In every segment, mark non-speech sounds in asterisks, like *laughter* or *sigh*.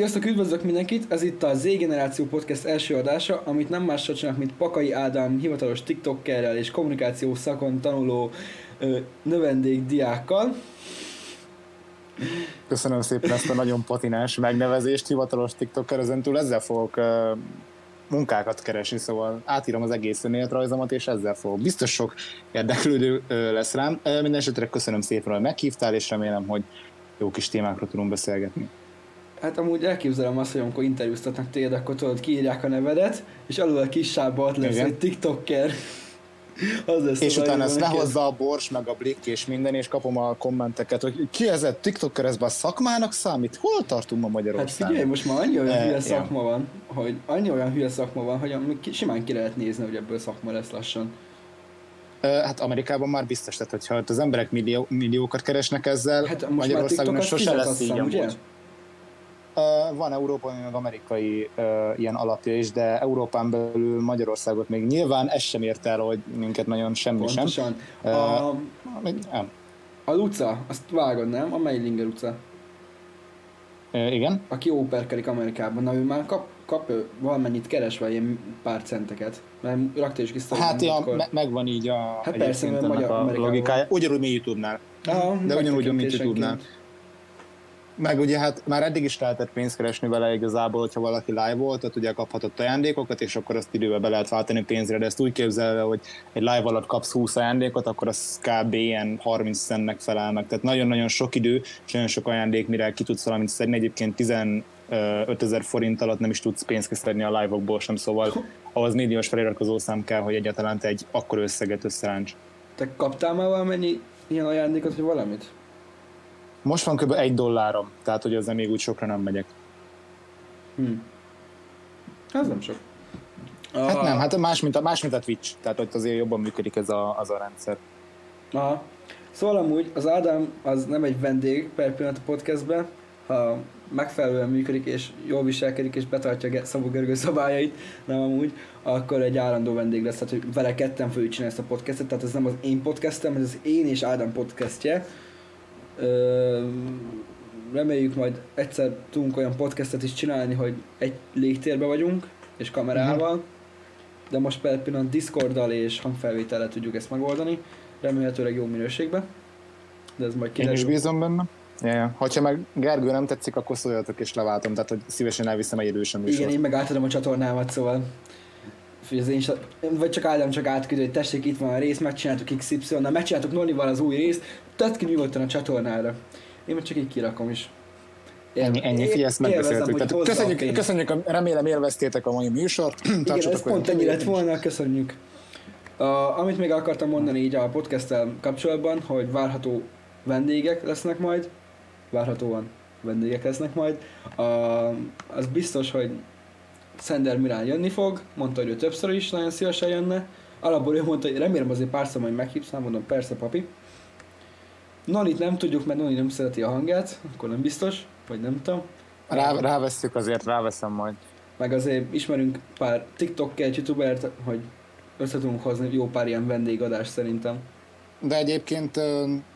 Sziasztok, üdvözlök mindenkit! Ez itt a Z Generáció Podcast első adása, amit nem mással csinálnak, mint Pakai Ádám hivatalos TikTokerrel és kommunikáció szakon tanuló ö. Köszönöm szépen ezt a nagyon patinás megnevezést, hivatalos TikToker, ezentúl ezzel fogok uh, munkákat keresni, szóval átírom az egész önéletrajzomat, és ezzel fogok. Biztos sok érdeklődő uh, lesz rám. Esetre köszönöm szépen, hogy meghívtál, és remélem, hogy jó kis témákról tudunk beszélgetni. Hát amúgy elképzelem azt, hogy amikor interjúztatnak téged, akkor tudod, kiírják a nevedet, és alul a kis sávba ott lesz Igen. egy TikToker. Az lesz És az utána ezt lehozza a bors, meg a blik és minden, és kapom a kommenteket, hogy ki ez a TikToker, ez a szakmának számít? Hol tartunk ma Hát Magyarországon? figyelj, most már annyi olyan Eh, hülye ja. szakma van, hogy annyi olyan hülye szakma van, hogy amúgy simán ki lehet nézni, hogy ebből szakma lesz lassan. Hát Amerikában már biztos, tehát hogyha az emberek millió, milliókat keresnek ezzel, Hát most már Magyarországon sose lesz így ugye? Van európai, meg amerikai ilyen alapja is, de Európán belül Magyarországot még nyilván ez sem ért el, hogy minket nagyon semmi sem. Pontosan. Eh, A, Nem. a Luca, azt vágod, nem? A Meilinger Ö, Igen? aki óperkedik Amerikában, na ő már kap, kap ő valamennyit keresve ilyen pár centeket. Mert rakta is ki Hát ja, me- megvan így a Hát persze, mert magyar- a logikája. Ugyanúgy mi YouTube-nál. Aha, De ugyanúgy, mint. YouTube-nál. Meg ugye hát már eddig is lehetett pénzt keresni vele igazából, hogyha valaki live volt, tehát ugye kaphatott ajándékokat, és akkor azt idővel be lehet váltani pénzre, de ezt úgy képzelve, hogy egy live alatt kapsz 20 ajándékot, akkor az kb. ilyen 30 centnek felel meg. Tehát nagyon-nagyon sok idő, és nagyon sok ajándék, mire ki tudsz valamit szedni. Egyébként 15 ezer forint alatt nem is tudsz pénzt szedni a live-okból sem, szóval ahhoz milliós feliratkozó szám kell, hogy egyáltalán te egy akkor összeget összeráncs. Te kaptál már valamennyi ilyen ajándékot, vagy valamit? Most van kb. egy dollárom, tehát hogy ezzel még úgy sokra nem megyek. Hm. Ez nem sok. Hát Ah, nem, hát más mint a, más, mint a Twitch, tehát ott azért jobban működik ez a, az a rendszer. Aha. Szóval amúgy az Ádám az nem egy vendég per pillanat a podcastben, ha megfelelően működik és jól viselkedik és betartja Szabó Gergő szabályait, nem amúgy, akkor egy állandó vendég lesz, tehát hogy vele ketten fogjuk csinálni ezt a podcastet, tehát ez nem az én podcastem, ez az én és Ádám podcastje. Reméljük majd egyszer tudunk olyan podcastet is csinálni, hogy egy légtérbe vagyunk, és kamerával, de most per pillanat Discorddal és hangfelvétellel tudjuk ezt megoldani, remélhetőleg jó minőségben, de ez majd Én is kiderül. bízom benne. Ja. Ha meg Gergő nem tetszik, akkor szóljatok és leváltom, tehát hogy szívesen elviszem egy idősen Igen, én meg átadom a csatornámat, szóval hogy az én, vagy csak Ádám csak átküldő, hogy tessék, itt van a rész, megcsináltuk XY, na megcsináltuk Nolival az új részt, tedd ki nyugodtan a csatornára. Én csak így kirakom is. Ennyi, ennyi, figyelj, ezt megbeszéltük. Tehát hozzá a köszönjük, köszönjük, remélem élveztétek a mai műsort. *clears throat* Igen, ez pont ennyi lett volna, köszönjük. Uh, amit még akartam mondani így a podcasttel kapcsolatban, hogy várható vendégek lesznek majd, várhatóan vendégek lesznek majd. Uh, az biztos, hogy Szender Mirán jönni fog, mondta, hogy ő többször is nagyon szívesen jönne. Alapból ő mondta, hogy remélem azért párszor majd meghívsz, mondom, persze papi. Nonit nem tudjuk, mert Noni nem szereti a hangját, akkor nem biztos, vagy nem tudom. Rá, rávesszük azért, ráveszem majd. Meg azért ismerünk pár TikTok-et, youtubert, hogy össze tudunk hozni jó pár ilyen vendégadást szerintem. De egyébként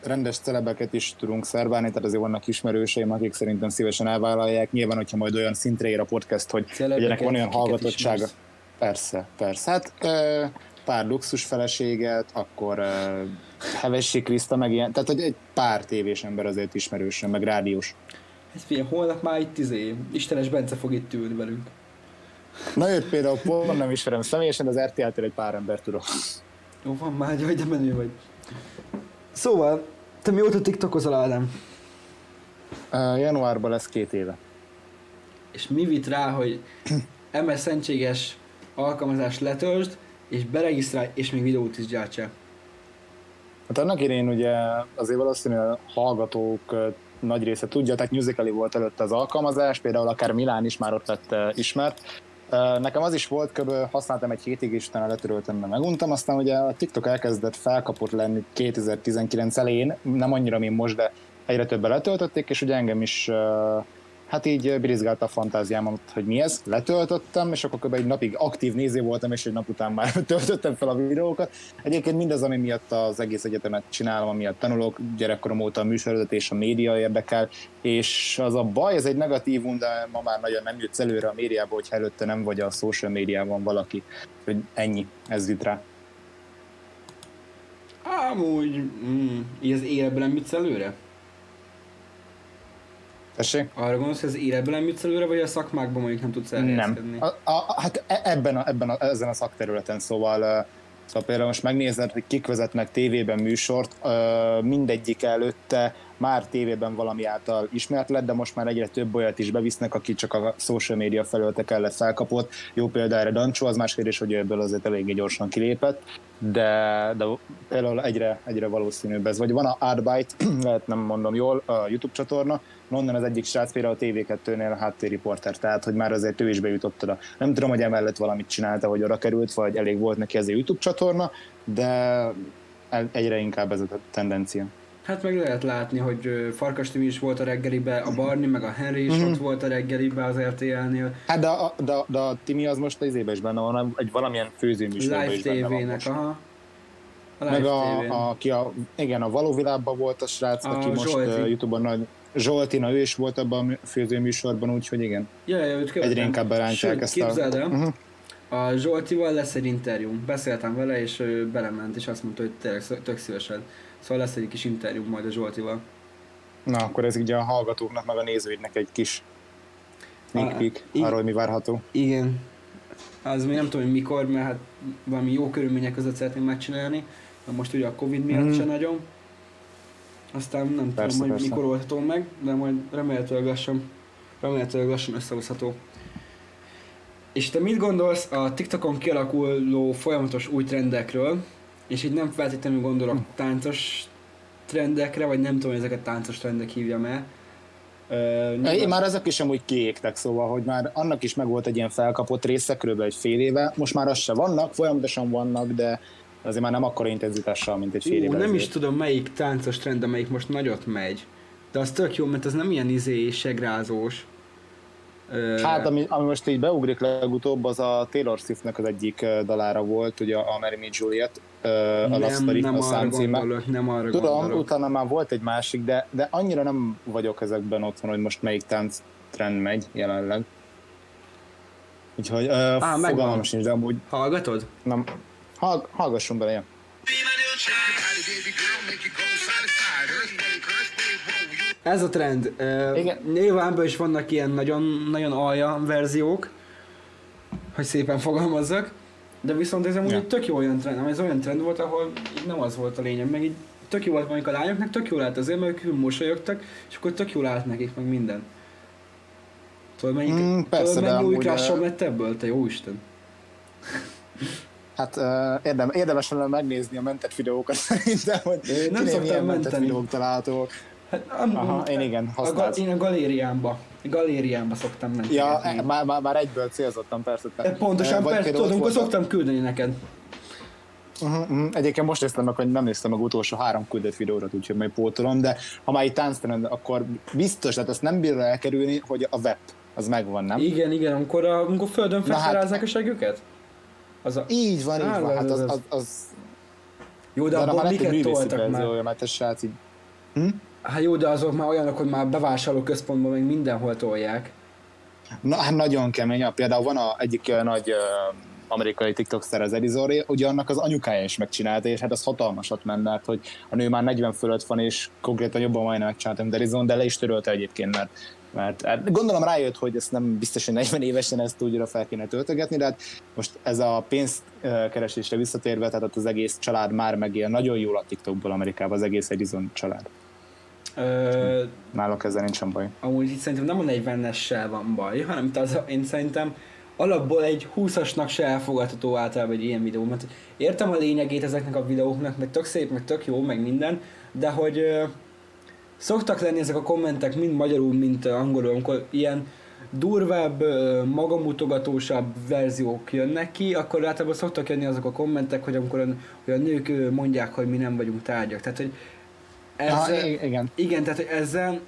rendes celebeket is tudunk szerválni, tehát azért vannak ismerőseim, akik szerintem szívesen elvállalják. Nyilván, hogyha majd olyan szintre ér a podcast, hogy ennek van olyan hallgatottsága. Persze, persze. Hát pár luxus feleséget, akkor Hevesi Kriszta, meg ilyen, tehát hogy egy pár tévés ember azért ismerősen, meg rádiós. Hát figyelj, holnap már itt izé, Istenes Bence fog itt ülni velünk. Na őt például pont nem ismerem személyesen, az RTL-től egy pár ember tudok. Jó, van már, jaj, de menő vagy. Szóval, te mióta TikTokozol, Ádám? Ö, januárban lesz két éve. És mi vitt rá, hogy MS szentséges alkalmazást letöltsd, és beregisztrálj, és még videót is gyártsál. Hát annak idején ugye azért valószínűleg a hallgatók nagy része tudja, tehát musicali volt előtte az alkalmazás, például akár Milán is már ott lett ismert. Nekem az is volt, kb. használtam egy hétig, és utána letöröltem, mert meguntam, aztán ugye a TikTok elkezdett felkapott lenni 2019 elején, nem annyira, mint most, de egyre többen letöltötték, és ugye engem is hát így brizgált a fantáziámat, hogy mi ez. Letöltöttem, és akkor kb. egy napig aktív néző voltam, és egy nap után már *laughs* töltöttem fel a videókat. Egyébként mindaz, ami miatt az egész egyetemet csinálom, amiatt tanulok, gyerekkorom óta a műsorvezetés, a média érdekel, és az a baj, ez egy negatívum, de ma már nagyon nem jutsz előre a médiába, hogy előtte nem vagy a social médiában valaki. Hogy ennyi, ez jut rá. Amúgy, mm, így az életben nem jutsz előre? Tessék? Arra gondolsz, hogy az életben nem jutsz előre, vagy a szakmákban mondjuk nem tudsz elhelyezkedni? Nem. A, a, hát e- ebben, a, ebben a, ezen a szakterületen, szóval Szóval például most megnézed, hogy kik vezetnek tévében műsort, mindegyik előtte már tévében valami által ismert lett, de most már egyre több olyat is bevisznek, aki csak a social media felőlte kellett felkapott. Jó példa erre Dancsó, az más kérdés, hogy ebből azért eléggé gyorsan kilépett, de, de például egyre, egyre valószínűbb ez. Vagy van a Artbyte, *clears throat* lehet nem mondom jól, a YouTube csatorna, onnan az egyik srác például a TV2-nél a háttérriporter, tehát hogy már azért ő is bejutott oda. Nem tudom, hogy emellett valamit csinálta, hogy oda került, vagy elég volt neki ez a YouTube csatorna, de egyre inkább ez a tendencia. Hát meg lehet látni, hogy Farkas Timi is volt a reggelibe, a Barni, meg a Henry is mm-hmm. ott volt a reggelibe az RTL-nél. Hát de a, de, de a Timi az most az éve is benne van, egy valamilyen főzőműsorban is benne van most. aha. A meg a, a, aki a, igen, a való világban volt a srác, a aki most Zsolti. Youtube-on nagy, Zsoltina, ő is volt abban a főzőműsorban, úgyhogy igen. Ja, ja, őt követem. Egyre inkább berántják ezt a... el, uh-huh. a Zsoltival lesz egy interjú. Beszéltem vele, és ő belement, és azt mondta, hogy tényleg tök szívesen. Szóval lesz egy kis interjú majd a Zsoltival. Na, akkor ez így a hallgatóknak, meg a nézőidnek egy kis sneak peek arról, mi várható. Igen. Az még nem tudom, hogy mikor, mert hát valami jó körülmények között szeretném megcsinálni. Na most ugye a Covid miatt mm. se nagyon. Aztán nem persze, tudom, hogy persze. mikor oldható meg, de majd remélhetőleg lassan, remélhetőleg lassan összehozható. És te mit gondolsz a TikTokon kialakuló folyamatos új trendekről, és így nem feltétlenül gondolok hm. táncos trendekre, vagy nem tudom, hogy ezeket táncos trendek hívjam el. Uh, Én már ezek is amúgy kiégtek, szóval, hogy már annak is meg volt egy ilyen felkapott része, kb. egy fél éve, most már az se vannak, folyamatosan vannak, de azért már nem akkora intenzitással, mint egy fél éve. Nem is tudom, melyik táncos trend, amelyik most nagyot megy. De az tök jó, mert az nem ilyen izé segrázós. Hát, ami, ami most így beugrik legutóbb, az a Taylor Swiftnek az egyik dalára volt, ugye a Mary Me Juliet, a nem, Lasztari, nem a számcíme. nem arra Tudom, gondolok. utána már volt egy másik, de, de annyira nem vagyok ezekben otthon, hogy most melyik tánc trend megy jelenleg. Úgyhogy uh, Á, fogalmam sincs, de amúgy... Hallgatod? Nem, hall, hallgassunk bele, ja. Ez a trend. Igen. Nyilván is vannak ilyen nagyon, nagyon alja verziók, hogy szépen fogalmazzak, de viszont ez amúgy ja. tök jó olyan trend, ez olyan trend volt, ahol így nem az volt a lényeg, meg így tök jó volt mondjuk a lányoknak, tök jó lehet azért, mert ők mosolyogtak, és akkor tök jó lehet nekik, meg minden. Tudod, melyik, mm, persze, tudod, mennyi új de... lett ebből, te jó Isten? Hát uh, érdem, érdemes lenne megnézni a mentett videókat szerintem, hogy nem szoktam menteni. videók találhatók. Hát, am, Aha, én igen, A, én a galériámba, galériámba szoktam menni. Ja, e, már, már, már egyből célzottam persze. Te, Pontosan, e, persze, tudom, akkor szoktam küldeni neked. Uh-huh, uh-huh. Egyébként most néztem meg, hogy nem néztem meg utolsó három küldött videóra, úgyhogy majd pótolom, de ha már itt tánctrend, akkor biztos, tehát ezt nem bírja elkerülni, hogy a web az megvan, nem? Igen, igen, amikor, a, amikor földön felszerázzák hát, a següket? Az a... Így van, így van, hát az, az, az... Jó, de, de abból miket toltak már? Mert a srác így... Hm? Hát jó, de azok már olyanok, hogy már bevásárló központban még mindenhol tolják. Na, hát nagyon kemény. Például van a egyik nagy amerikai TikToker, az Elizori, ugye annak az anyukája is megcsinálta, és hát az hatalmasat ment, mert hogy a nő már 40 fölött van, és konkrétan jobban majdnem megcsinálta, mint Elizon, de le is törölte egyébként, mert mert hát gondolom rájött, hogy ezt nem biztos, hogy 40 évesen ezt újra fel kéne töltögetni, de hát most ez a pénzkeresésre visszatérve, tehát az egész család már megél nagyon jól a TikTokból Amerikában, az egész Edison család. Ö, Náluk ezzel nincsen baj. Amúgy itt szerintem nem a 40-essel van baj, hanem az, én szerintem alapból egy 20-asnak se elfogadható általában egy ilyen videó, mert értem a lényegét ezeknek a videóknak, meg tök szép, meg tök jó, meg minden, de hogy ö, szoktak lenni ezek a kommentek mind magyarul, mint angolul, amikor ilyen durvább, magamutogatósabb verziók jönnek ki, akkor általában szoktak jönni azok a kommentek, hogy amikor hogy a nők mondják, hogy mi nem vagyunk tárgyak. Tehát, hogy ezzel, ah, igen. Igen, tehát ezzel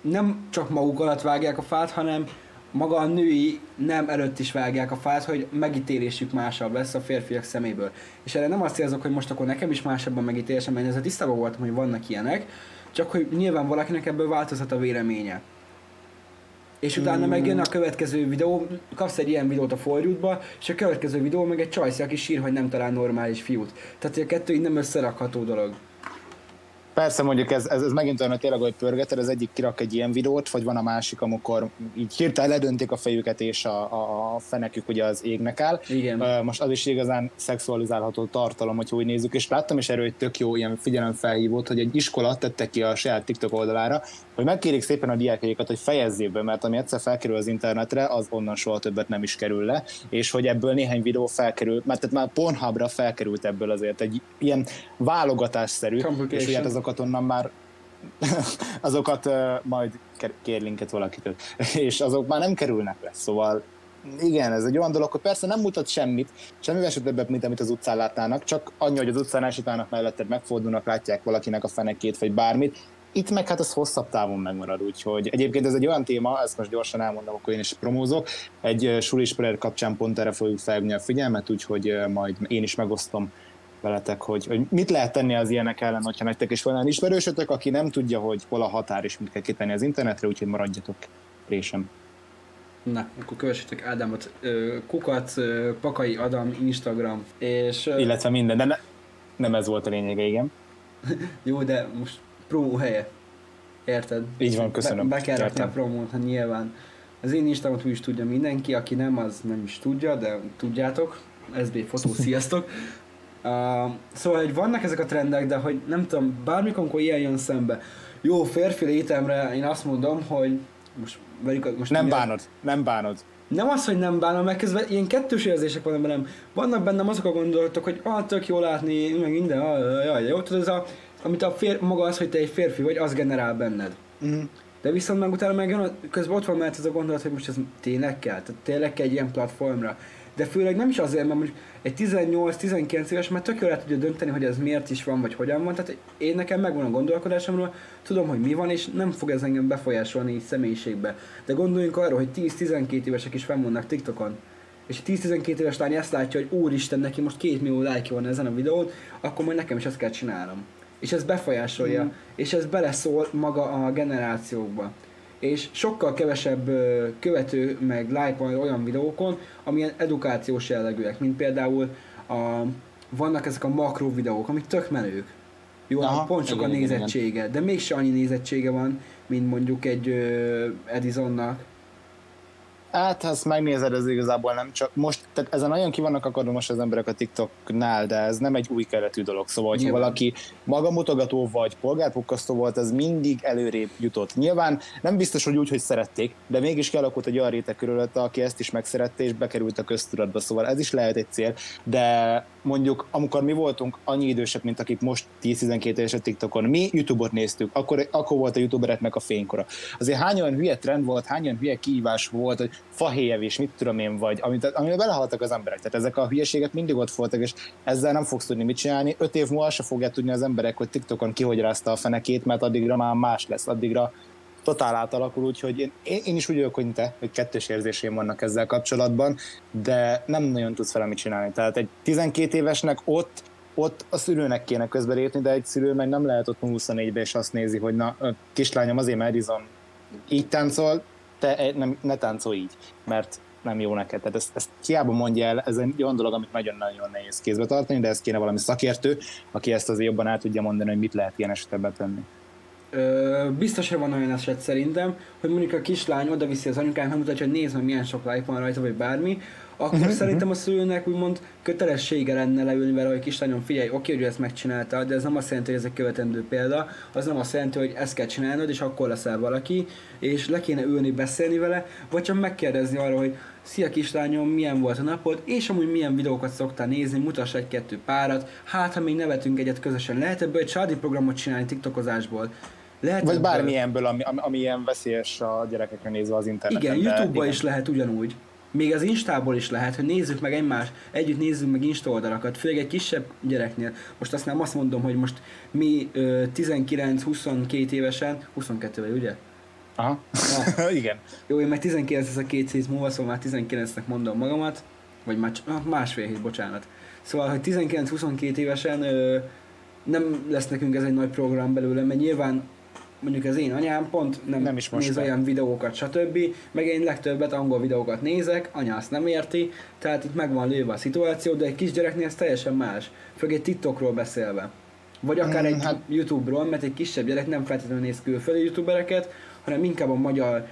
nem csak maguk alatt vágják a fát, hanem maga a női nem előtt is vágják a fát, hogy megítélésük másabb lesz a férfiak szeméből. És erre nem azt érzek, hogy most akkor nekem is másabban megítélésem, mert ezzel tisztában voltam, hogy vannak ilyenek, csak hogy nyilván valakinek ebből változhat a véleménye. És utána mm. megjön a következő videó, kapsz egy ilyen videót a forjútba, és a következő videó meg egy csajsz, aki sír, hogy nem talál normális fiút. Tehát a kettő így nem összerakható dolog. Persze mondjuk ez, ez, ez megint olyan, hogy tényleg, hogy pörgeted, az egyik kirak egy ilyen videót, vagy van a másik, amikor így hirtelen ledöntik a fejüket, és a, a, a fenekük ugye az égnek áll. Igen. Most az is igazán szexualizálható tartalom, hogy úgy nézzük, és láttam is erről egy tök jó ilyen figyelemfelhívót, hogy egy iskola tette ki a saját TikTok oldalára, hogy megkérik szépen a diákjaikat, hogy fejezzék be, mert ami egyszer felkerül az internetre, az onnan soha többet nem is kerül le, és hogy ebből néhány videó felkerül, mert tehát már Pornhubra felkerült ebből azért egy ilyen válogatásszerű, és ugye hát azokat onnan már *laughs* azokat majd kérlinket valakitől, *laughs* és azok már nem kerülnek le, szóval igen, ez egy olyan dolog, hogy persze nem mutat semmit, semmivel se többet, mint amit az utcán látnának, csak annyi, hogy az utcán elsétálnak melletted, megfordulnak, látják valakinek a fenekét, vagy bármit, itt meg hát az hosszabb távon megmarad, úgyhogy egyébként ez egy olyan téma, ezt most gyorsan elmondom, akkor én is promózok, egy sulis kapcsán pont erre fogjuk felhívni a figyelmet, úgyhogy majd én is megosztom veletek, hogy, hogy mit lehet tenni az ilyenek ellen, hogyha nektek is van olyan ismerősötök, aki nem tudja, hogy hol a határ és mit kell kitenni az internetre, úgyhogy maradjatok résem. Na, akkor kövessétek Ádámot, Kukat, Pakai Adam, Instagram, és... Illetve minden, de ne, nem ez volt a lényege, igen. *laughs* Jó, de most promó helye. Érted? Így van, köszönöm. Be, be kell rakni a promót, hát nyilván. Az én Instagramot úgy is tudja mindenki, aki nem, az nem is tudja, de tudjátok. SB fotó, sziasztok. Uh, szóval, hogy vannak ezek a trendek, de hogy nem tudom, bármikor, amikor ilyen jön szembe, jó férfi létemre én azt mondom, hogy most velük, most nem bánod, nem bánod. Nem az, hogy nem bánom, mert közben ilyen kettős érzések vannak bennem. Vannak bennem azok a gondolatok, hogy ah, tök jó látni, meg minden, ah, jaj, jó, tudod, ez a, amit a fér, maga az, hogy te egy férfi vagy, az generál benned. Mm. De viszont meg utána meg jön, közben ott van mert ez a gondolat, hogy most ez tényleg kell, tehát tényleg kell egy ilyen platformra de főleg nem is azért, mert mondjuk egy 18-19 éves már tök jól el tudja dönteni, hogy ez miért is van, vagy hogyan van. Tehát én nekem megvan a gondolkodásomról, tudom, hogy mi van, és nem fog ez engem befolyásolni így személyiségbe. De gondoljunk arra, hogy 10-12 évesek is fenn vannak TikTokon, és 10-12 éves lány ezt látja, hogy úristen, neki most két millió like van ezen a videón, akkor majd nekem is ezt kell csinálnom. És ez befolyásolja, mm. és ez beleszól maga a generációkba és sokkal kevesebb követő meg like van olyan videókon, amilyen edukációs jellegűek, mint például a, vannak ezek a makro videók, amik tök menők. Jó, Aha, pont sok igen, a nézettsége, igen. de mégse annyi nézettsége van, mint mondjuk egy Edisonnak, Hát, ha ezt megnézed, ez igazából nem csak most, tehát ezen nagyon ki vannak akadva most az emberek a TikToknál, de ez nem egy új keletű dolog. Szóval, Nyilván. valaki magamutogató vagy polgárpukkasztó volt, ez mindig előrébb jutott. Nyilván nem biztos, hogy úgy, hogy szerették, de mégis kialakult egy olyan réteg körülött, aki ezt is megszerette, és bekerült a köztudatba. Szóval ez is lehet egy cél, de mondjuk, amikor mi voltunk annyi idősek, mint akik most 10-12 évesek TikTokon, mi YouTube-ot néztük, akkor, akkor volt a youtubereknek a fénykora. Azért hány olyan hülye trend volt, hány olyan hülye kihívás volt, hogy fahéjevés, mit tudom én, vagy amit, amiben belehaltak az emberek. Tehát ezek a hülyeségek mindig ott voltak, és ezzel nem fogsz tudni mit csinálni. Öt év múlva se fogják tudni az emberek, hogy TikTokon ki hogy rázta a fenekét, mert addigra már más lesz, addigra totál átalakul, úgyhogy én, én is úgy vagyok, hogy te, hogy kettős érzésém vannak ezzel kapcsolatban, de nem nagyon tudsz vele mit csinálni. Tehát egy 12 évesnek ott ott a szülőnek kéne közbelépni, de egy szülő meg nem lehet ott 24-be és azt nézi, hogy na, kislányom azért Madison így táncol, te e, nem, ne táncolj így, mert nem jó neked. Tehát ezt, ezt hiába mondja el, ez egy olyan dolog, amit nagyon-nagyon nehéz kézbe tartani, de ez kéne valami szakértő, aki ezt azért jobban el tudja mondani, hogy mit lehet ilyen esetben tenni. Ö, biztos, hogy van olyan eset szerintem, hogy mondjuk a kislány oda viszi az anyukának, mutatja, hogy nézd meg milyen sok like van rajta, vagy bármi, akkor uh-huh, szerintem a szülőnek úgymond kötelessége lenne leülni vele, hogy kislányom, figyelj, oké, hogy ezt megcsinálta, de ez nem azt jelenti, hogy ez egy követendő példa, az nem azt jelenti, hogy ezt kell csinálnod, és akkor leszel valaki, és le kéne ülni, beszélni vele, vagy csak megkérdezni arra, hogy szia kislányom, milyen volt a napod, és amúgy milyen videókat szoktál nézni, mutass egy-kettő párat, hát ha még nevetünk egyet közösen, lehet ebből egy családi programot csinálni TikTokozásból, lehet Vagy ebből... bármilyenből, ami, ami, ami ilyen veszélyes a gyerekekre nézve az interneten. Igen, YouTube-ba is lehet ugyanúgy még az Instából is lehet, hogy nézzük meg egymás, együtt nézzük meg Insta oldalakat, főleg egy kisebb gyereknél. Most azt nem azt mondom, hogy most mi 19-22 évesen, 22 vagy ugye? Aha. *laughs* Igen. Jó, én meg 19 ez a két hét múlva, szóval már 19-nek mondom magamat, vagy már ah, másfél hét, bocsánat. Szóval, hogy 19-22 évesen ö, nem lesz nekünk ez egy nagy program belőle, mert nyilván mondjuk az én anyám pont nem, Nem is most néz be. olyan videókat, stb. Meg én legtöbbet angol videókat nézek, anya azt nem érti, tehát itt meg van lőve a szituáció, de egy kisgyereknél ez teljesen más. Főleg egy TikTokról beszélve. Vagy akár Mm, egy hát- YouTube-ról, mert egy kisebb gyerek nem feltétlenül néz külföldi youtubereket, hanem inkább a magyar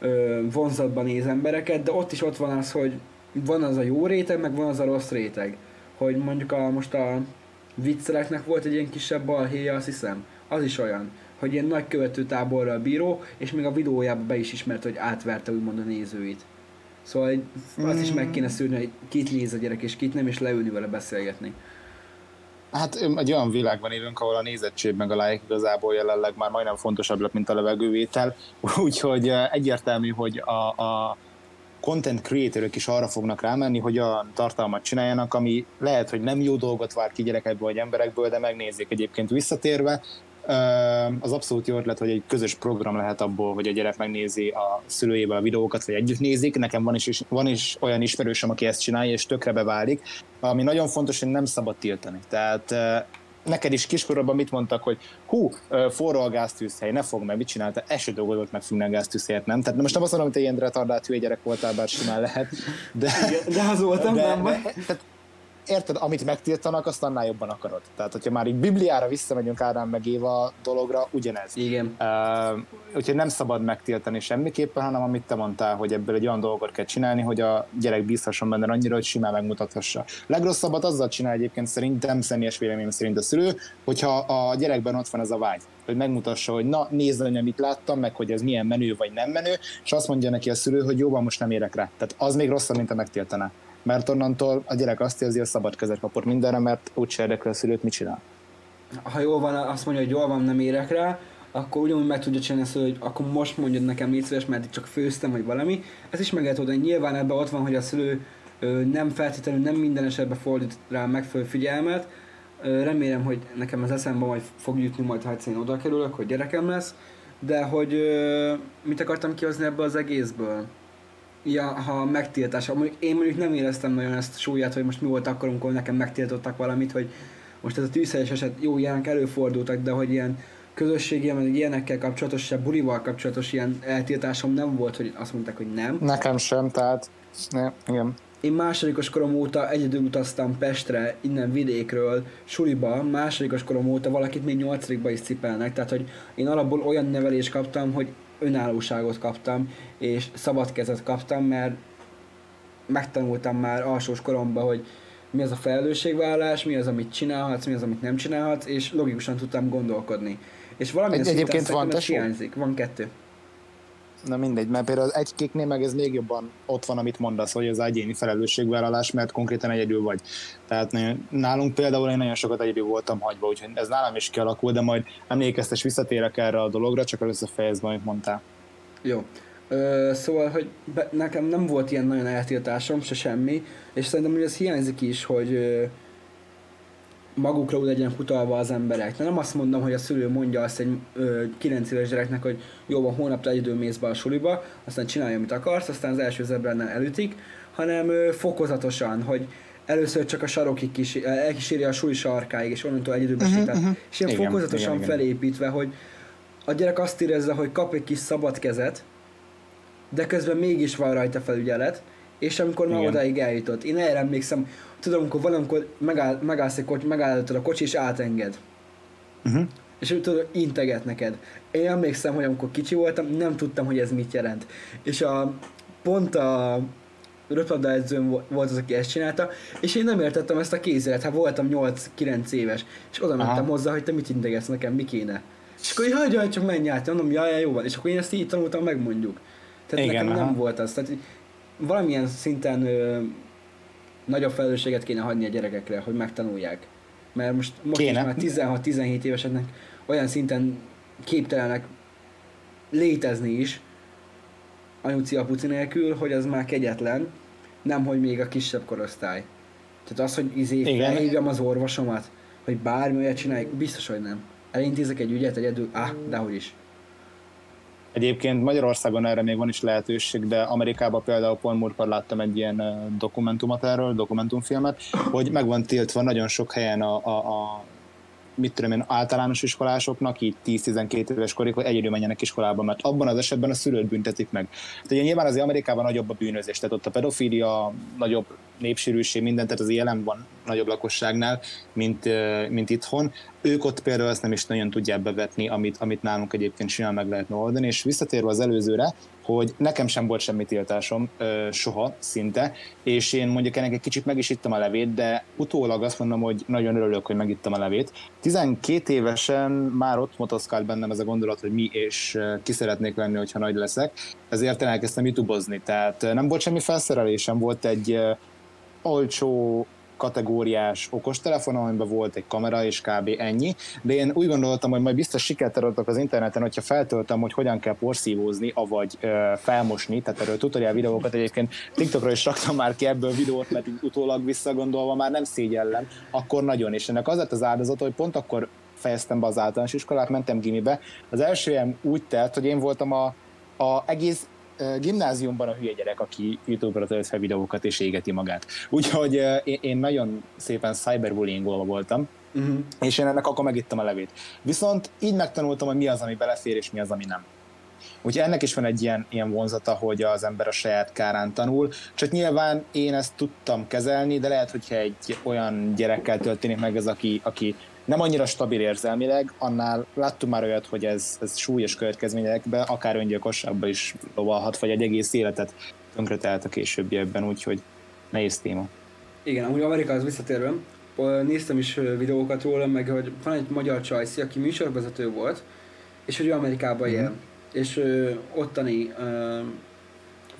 ö, vonzatban néz embereket, de ott is ott van az, hogy van az a jó réteg, meg van az a rossz réteg. Hogy mondjuk a, most a vicceleknek volt egy ilyen kisebb balhéja, azt hiszem, az is olyan, hogy ilyen nagy követő táborral bíró, és még a videójában be is ismert, hogy átverte úgymond a nézőit. Szóval egy- azt is meg kéne szűrni, hogy kit néz a gyerek, és kit nem, és leülni vele beszélgetni. Hát egy olyan világban élünk, ahol a nézettség meg a like igazából jelenleg már majdnem fontosabb lett, mint a levegővétel, *laughs* úgyhogy egyértelmű, hogy a, a content creatorök is arra fognak rámenni, hogy olyan tartalmat csináljanak, ami lehet, hogy nem jó dolgot vár ki gyerekekből vagy emberekből, de megnézzék egyébként visszatérve. Az abszolút jó ötlet, hogy egy közös program lehet abból, hogy a gyerek megnézi a szülőjével a videókat, vagy együtt nézik. Nekem van is, van is olyan ismerősöm, aki ezt csinálja, és tökre beválik. Ami nagyon fontos, hogy nem szabad tiltani. Tehát neked is kiskorodban mit mondtak, hogy hú, forró a gáztűzhely, ne fog meg, mit csinálta? Eső dolgozott meg függni a gáztűzhelyet, nem? Tehát most nem azt mondom, hogy te ilyen retardált hülye gyerek voltál, bár simán lehet. De, De az voltam, de, nem de, tehát, érted, amit megtiltanak, azt annál jobban akarod. Tehát, hogyha már így Bibliára visszamegyünk Ádám meg Éva dologra, ugyanez. Igen. Uh, úgyhogy nem szabad megtiltani semmiképpen, hanem amit te mondtál, hogy ebből egy olyan dolgot kell csinálni, hogy a gyerek bízhasson benne annyira, hogy simán megmutathassa. Legrosszabbat azzal csinál egyébként szerintem, személyes véleményem szerint a szülő, hogyha a gyerekben ott van ez a vágy, hogy megmutassa, hogy na, nézd anya, mit láttam, meg hogy ez milyen menő vagy nem menő, és azt mondja neki a szülő, hogy jó van, most nem érek rá. Tehát az még rosszabb, mint a megtiltaná. Mert onnantól a gyerek azt érzi, hogy szabad kezet kapott mindenre, mert úgyse érdekli a szülőt, mit csinál. ha jól van, azt mondja, hogy jól van, nem érek rá, akkor ugyanúgy meg tudja csinálni azt, hogy akkor most mondjad nekem légy szíves, mert csak főztem, vagy valami. Ez is meg lehet oldani. Nyilván ebben ott van, hogy a szülő nem feltétlenül, nem minden esetben fordít rá megfelelő figyelmet. Remélem, hogy nekem az eszembe majd fog jutni, majd ha egyszer oda kerülök, hogy gyerekem lesz. De hogy mit akartam kihozni ebből az egészből? Ja, ha megtiltás, mondjuk én mondjuk nem éreztem nagyon ezt súlyát, hogy most mi volt akkor, amikor nekem megtiltottak valamit, hogy most ez a tűzhelyes eset, jó, ilyenek előfordultak, de hogy ilyen közösségi, meg ilyenekkel kapcsolatos, se bulival kapcsolatos ilyen eltiltásom nem volt, hogy azt mondták, hogy nem. Nekem sem, tehát ne, igen. Én másodikos korom óta egyedül utaztam Pestre, innen vidékről, suliba, másodikos korom óta valakit még nyolcadikba is cipelnek, tehát hogy én alapból olyan nevelést kaptam, hogy önállóságot kaptam, és szabad kezet kaptam, mert megtanultam már alsós koromban, hogy mi az a felelősségvállalás, mi az, amit csinálhatsz, mi az, amit nem csinálhatsz, és logikusan tudtam gondolkodni. És valamilyen Egy- egyébként van tesó? hiányzik. Van kettő. Na mindegy, mert például az egy kéknél meg ez még jobban ott van, amit mondasz, hogy az egyéni felelősségvállalás, mert konkrétan egyedül vagy. Tehát nálunk például én nagyon sokat egyedül voltam hagyva, úgyhogy ez nálam is kialakul, de majd emlékeztes, visszatérek erre a dologra, csak először fejezd amit mondtál. Jó. Ö, szóval, hogy be, nekem nem volt ilyen nagyon eltiltásom, se semmi, és szerintem, hogy ez hiányzik is, hogy magukra úgy legyenek utalva az emberek. De nem azt mondom, hogy a szülő mondja azt egy ö, 9 éves gyereknek, hogy jó van, hónapra egyedül mész be a suliba, aztán csinálja, amit akarsz, aztán az első zebránál elütik, hanem ö, fokozatosan, hogy először csak a sarokig kis, elkíséri a suli sarkáig, és onnantól egyedül uh-huh, uh-huh. és ilyen Igen, fokozatosan igen, igen. felépítve, hogy a gyerek azt érezze, hogy kap egy kis szabad kezet, de közben mégis van rajta felügyelet, és amikor már Igen. odáig eljutott. Én erre emlékszem, tudom, amikor valamikor megáll, megállsz egy kocsi, megállítod a kocsi, és átenged. Uh-huh. És ő tudod, integet neked. Én emlékszem, hogy amikor kicsi voltam, nem tudtam, hogy ez mit jelent. És a, pont a röplabda edzőm vo- volt az, aki ezt csinálta, és én nem értettem ezt a kézjelet, hát voltam 8-9 éves, és oda mentem Aha. hozzá, hogy te mit integetsz nekem, mi kéne. És akkor jaj, jaj, csak menj át, mondom, jaj, jaj, jó van. És akkor én ezt így tanultam, megmondjuk. Tehát Igen, nekem nem aha. volt az. Tehát valamilyen szinten ö, nagyobb felelősséget kéne hagyni a gyerekekre, hogy megtanulják. Mert most, most is már 16-17 éveseknek olyan szinten képtelenek létezni is, anyuci apuci nélkül, hogy az már kegyetlen, nem hogy még a kisebb korosztály. Tehát az, hogy izé felhívjam az orvosomat, hogy bármi olyat csinálj, biztos, hogy nem. Elintézek egy ügyet egyedül, ah, dehogy is. Egyébként Magyarországon erre még van is lehetőség, de Amerikában például pont múltkor láttam egy ilyen dokumentumot erről, dokumentumfilmet, hogy meg van tiltva nagyon sok helyen a, a, a mit tudom én, általános iskolásoknak, így 10-12 éves korig, hogy egyedül menjenek iskolába, mert abban az esetben a szülőt büntetik meg. Tehát ugye nyilván azért Amerikában nagyobb a bűnözés, tehát ott a pedofília, nagyobb népsűrűség, minden, tehát az jelen van nagyobb lakosságnál, mint, mint itthon. Ők ott például ezt nem is nagyon tudják bevetni, amit, amit nálunk egyébként simán meg lehetne oldani, és visszatérve az előzőre, hogy nekem sem volt semmi tiltásom soha szinte, és én mondjuk ennek egy kicsit meg is ittam a levét, de utólag azt mondom, hogy nagyon örülök, hogy megittam a levét. 12 évesen már ott motoszkált bennem ez a gondolat, hogy mi és ki szeretnék lenni, hogyha nagy leszek, ezért én elkezdtem youtube tehát nem volt semmi felszerelésem, volt egy olcsó kategóriás okostelefon, amiben volt egy kamera és kb. ennyi, de én úgy gondoltam, hogy majd biztos sikert adok az interneten, hogyha feltöltöm, hogy hogyan kell porszívózni, avagy ö, felmosni, tehát erről tutorial videókat egyébként TikTokra is raktam már ki ebből videót, mert utólag visszagondolva már nem szégyellem, akkor nagyon, és ennek az lett az áldozata, hogy pont akkor fejeztem be az általános iskolát, mentem gimibe. Az első úgy telt, hogy én voltam a, a egész gimnáziumban a hülye gyerek, aki YouTube-ra tölt fel videókat és égeti magát. Úgyhogy én nagyon szépen cyberbullyingolva voltam, uh-huh. és én ennek akkor megittem a levét. Viszont így megtanultam, hogy mi az, ami belefér, és mi az, ami nem. Úgyhogy ennek is van egy ilyen, ilyen vonzata, hogy az ember a saját kárán tanul. Csak nyilván én ezt tudtam kezelni, de lehet, hogyha egy olyan gyerekkel történik meg ez, aki, aki nem annyira stabil érzelmileg, annál láttunk már olyat, hogy ez, ez súlyos következményekbe, akár öngyilkosságba is lovalhat, vagy egy egész életet tönkretelt a későbbiekben, úgyhogy nehéz téma. Igen, amúgy Amerikához visszatérve, néztem is videókat róla, meg hogy van egy magyar csajszi, aki műsorvezető volt, és hogy ő Amerikában él, és ö, ottani ö,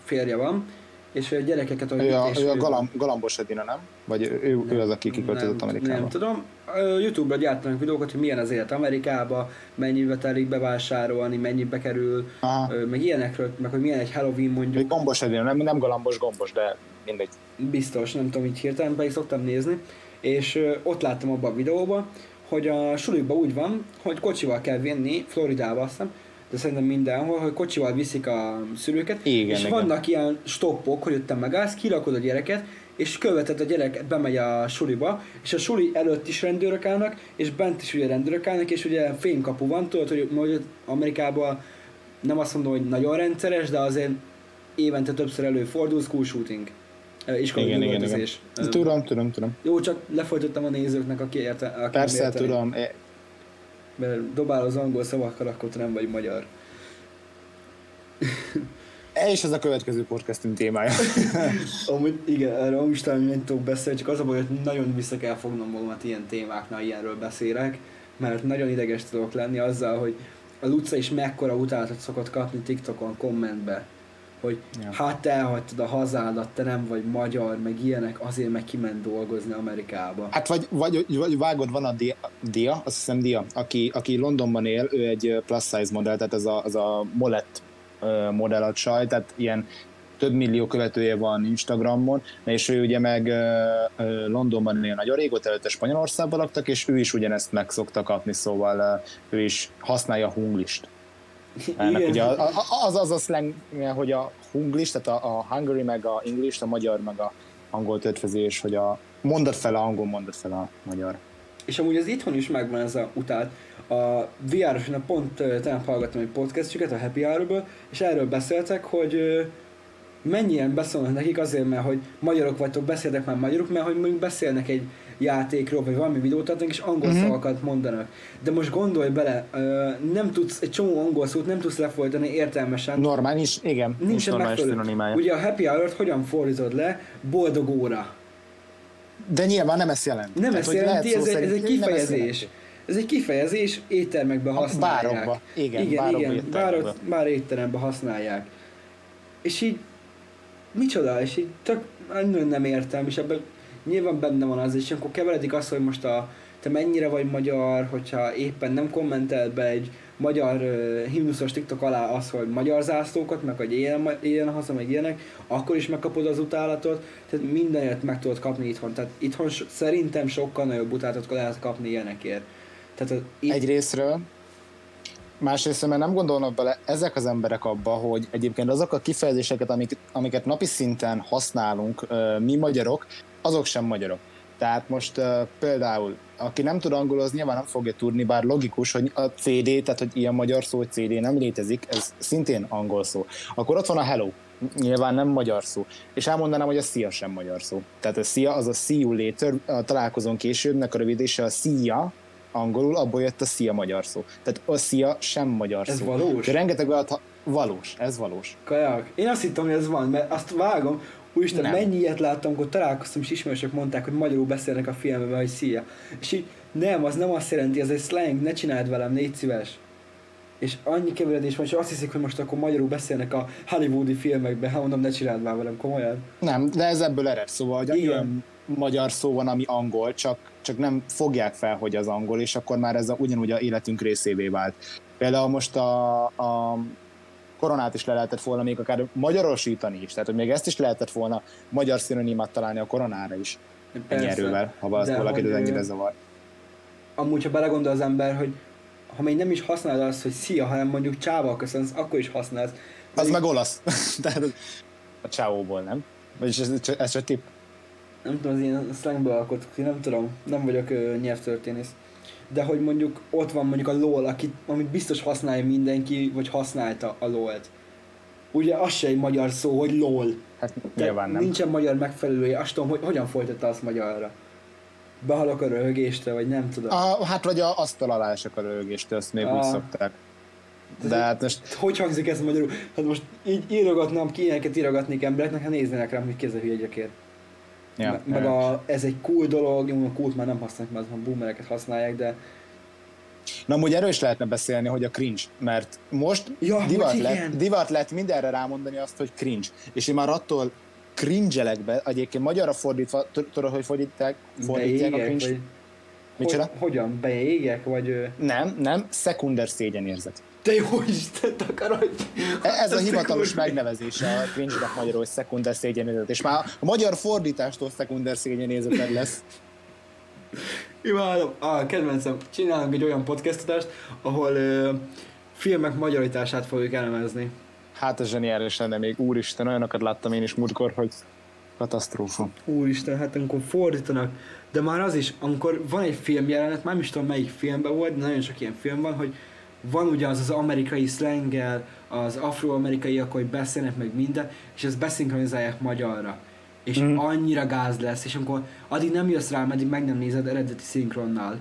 férje van, és a gyerekeket... Ő a, ő a galam, Galambos Edina, nem? Vagy ő, nem, ő az, aki kiköltözött Amerikába? Nem tudom. Youtube-ra gyártanak videókat, hogy milyen az élet Amerikába, mennyibe telik bevásárolni, mennyibe kerül, Aha. meg ilyenekről, meg hogy milyen egy Halloween mondjuk. Egy gombos Edina, nem, nem galambos gombos, de mindegy. Biztos, nem tudom, így hirtelen pedig szoktam nézni. És ott láttam abban a videóban, hogy a sulikban úgy van, hogy kocsival kell vinni Floridába, azt hiszem, de szerintem mindenhol, hogy kocsival viszik a szülőket, igen, és igen. vannak ilyen stoppok, hogy ott megállsz, kirakod a gyereket, és követett a gyerek bemegy a suliba, és a suli előtt is rendőrök állnak, és bent is ugye rendőrök állnak, és ugye fénykapu van, tudod, hogy, hogy Amerikában nem azt mondom, hogy nagyon rendszeres, de azért évente többször előfordul school shooting. Iskolai igen, igen, igen. Tudom, tudom, tudom. Jó, csak lefolytottam a nézőknek, aki érte. Aki Persze, érte, tudom mert dobál az angol szavakkal, akkor nem vagy magyar. És ez a következő podcastünk témája. *laughs* amúgy igen, erről is talán nem tudok beszélni, csak az a baj, hogy nagyon vissza kell fognom magamat ilyen témáknál, ilyenről beszélek, mert nagyon ideges tudok lenni azzal, hogy a Luca is mekkora utálatot szokott kapni TikTokon kommentbe hogy ja. hát te elhagytad a hazádat, te nem vagy magyar, meg ilyenek, azért meg kiment dolgozni Amerikába. Hát vagy, vagy, vagy vágod, van a Dia, Dia azt hiszem Dia, aki, aki Londonban él, ő egy plus size modell, tehát ez a, az a Molett modell a csaj, tehát ilyen több millió követője van Instagramon, és ő ugye meg Londonban él nagyon régóta, előtte Spanyolországban laktak, és ő is ugyanezt meg szokta kapni, szóval ő is használja a hunglist. Ennek ugye az, az a slang, hogy a hunglish, tehát a, a hungary meg a english, a magyar meg a angol tötvezés, hogy a mondat fel a angol, mondat fel a magyar. És amúgy az itthon is megvan ez a utált. A VR-oson pont tegnap hallgattam egy podcastjüket a Happy Hour-ből, és erről beszéltek, hogy mennyien beszélnek nekik azért, mert hogy magyarok vagytok, beszélnek már magyarok, mert hogy mondjuk beszélnek egy játékról, vagy valami videót adnak, és angol uh-huh. szavakat mondanak. De most gondolj bele, nem tudsz, egy csomó angol szót nem tudsz lefolytani értelmesen. Normális, igen. Nincsen megfelelő. Ugye a happy hour hogyan fordítod le? Boldog óra. De nyilván nem ezt jelent. Nem ezt jelenti, ez, ez egy kifejezés. Ez egy kifejezés, éttermekben használják. Bárokba, igen, igen, bárokba, igen bárok, bár étteremben használják. És így, micsoda, és így tök nagyon nem értem, és ebben nyilván benne van az, és akkor keveredik az, hogy most a, te mennyire vagy magyar, hogyha éppen nem kommentel be egy magyar uh, himnuszos TikTok alá az, hogy magyar zászlókat, meg hogy ilyen, ilyen haza, meg ilyenek, akkor is megkapod az utálatot, tehát mindenért meg tudod kapni itthon. Tehát itthon so, szerintem sokkal nagyobb utálatot lehet kapni ilyenekért. Tehát az, itt... Egy részről Másrészt, mert nem gondolnak bele ezek az emberek abba, hogy egyébként azok a kifejezéseket, amik, amiket napi szinten használunk mi magyarok, azok sem magyarok. Tehát most uh, például, aki nem tud angolozni, nyilván nem fogja tudni, bár logikus, hogy a CD, tehát hogy ilyen magyar szó, hogy CD nem létezik, ez szintén angol szó. Akkor ott van a hello, nyilván nem magyar szó. És elmondanám, hogy a szia sem magyar szó. Tehát a szia az a see you later, a találkozón későbbnek a rövidítése a szia, angolul, abból jött a szia magyar szó. Tehát a szia sem magyar ez szó. valós? De rengeteg olyat, ha... valós, ez valós. Kajak. Én azt hittem, hogy ez van, mert azt vágom, Úristen, nem. mennyi ilyet láttam, amikor találkoztam, és ismerősök mondták, hogy magyarul beszélnek a filmben, hogy szia. És így, nem, az nem azt jelenti, ez egy slang, ne csináld velem, légy szíves. És annyi keveredés van, és azt hiszik, hogy most akkor magyarul beszélnek a hollywoodi filmekben, ha mondom, ne csináld már velem, komolyan. Nem, de ez ebből ered, szóval, hogy Igen. magyar szó van, ami angol, csak, csak nem fogják fel, hogy az angol, és akkor már ez a, ugyanúgy a életünk részévé vált. Például most a, a koronát is le lehetett volna még akár magyarosítani is, tehát hogy még ezt is lehetett volna magyar szinonimát találni a koronára is. Ennyi erővel, ha valaki ennyire zavar. Amúgy, ha belegondol az ember, hogy ha még nem is használod azt, hogy szia, hanem mondjuk csával köszönsz, akkor is használsz. Az meg olasz. *laughs* Tehát a csávóból, nem? Vagyis ez, ez csak tipp. Nem tudom, az én slangből alkotok, én nem tudom, nem vagyok ö, nyelvtörténész. De hogy mondjuk ott van mondjuk a LOL, akit, amit biztos használja mindenki, vagy használta a LOL-t. Ugye az se egy magyar szó, hogy LOL. Hát nyilván nem. Nincsen magyar megfelelője, azt tudom, hogy hogyan folytatta azt magyarra behalok a röhögéstől, vagy nem tudom. A, hát vagy a asztal alá esek a röhögéstől, azt még a... úgy szokták. De hát most... Hogy hangzik ez magyarul? Hát most így írogatnám ki, ilyeneket írogatnék embereknek, hát néznének rám, hogy kézzel hülye gyökér. Ja, Me- meg a, ez egy cool dolog, jó, a kult már nem használják, mert a boomereket használják, de Na, amúgy erről is lehetne beszélni, hogy a cringe, mert most ja, divat, lett, divat lett mindenre rámondani azt, hogy cringe. És én már attól cringe be, egyébként magyarra fordítva, tudod, hogy fordítják, fordítják a cringe? Vagy... Hogy, hogyan? Beégek, vagy... Nem, nem, szekunder szégyenérzet. Te jó Isten, akarodj! E, ez a hivatalos megnevezése a cringe-nek magyarul, hogy szekunder szégyenérzet. És már a magyar fordítástól szekunder szégyenérzet lesz. Imádom. Ah, kedvencem, csinálunk egy olyan podcastodást, ahol uh, filmek magyarítását fogjuk elemezni. Hát ez zseniális lenne még, úristen, olyanokat láttam én is múltkor, hogy katasztrófa. Úristen, hát amikor fordítanak, de már az is, amikor van egy filmjelenet, már nem is tudom melyik filmben volt, de nagyon sok ilyen film van, hogy van ugye az az amerikai szlengel, az afroamerikaiak, hogy beszélnek meg minden, és ezt beszinkronizálják magyarra. És mm. annyira gáz lesz, és amikor addig nem jössz rá, meddig meg nem nézed eredeti szinkronnal.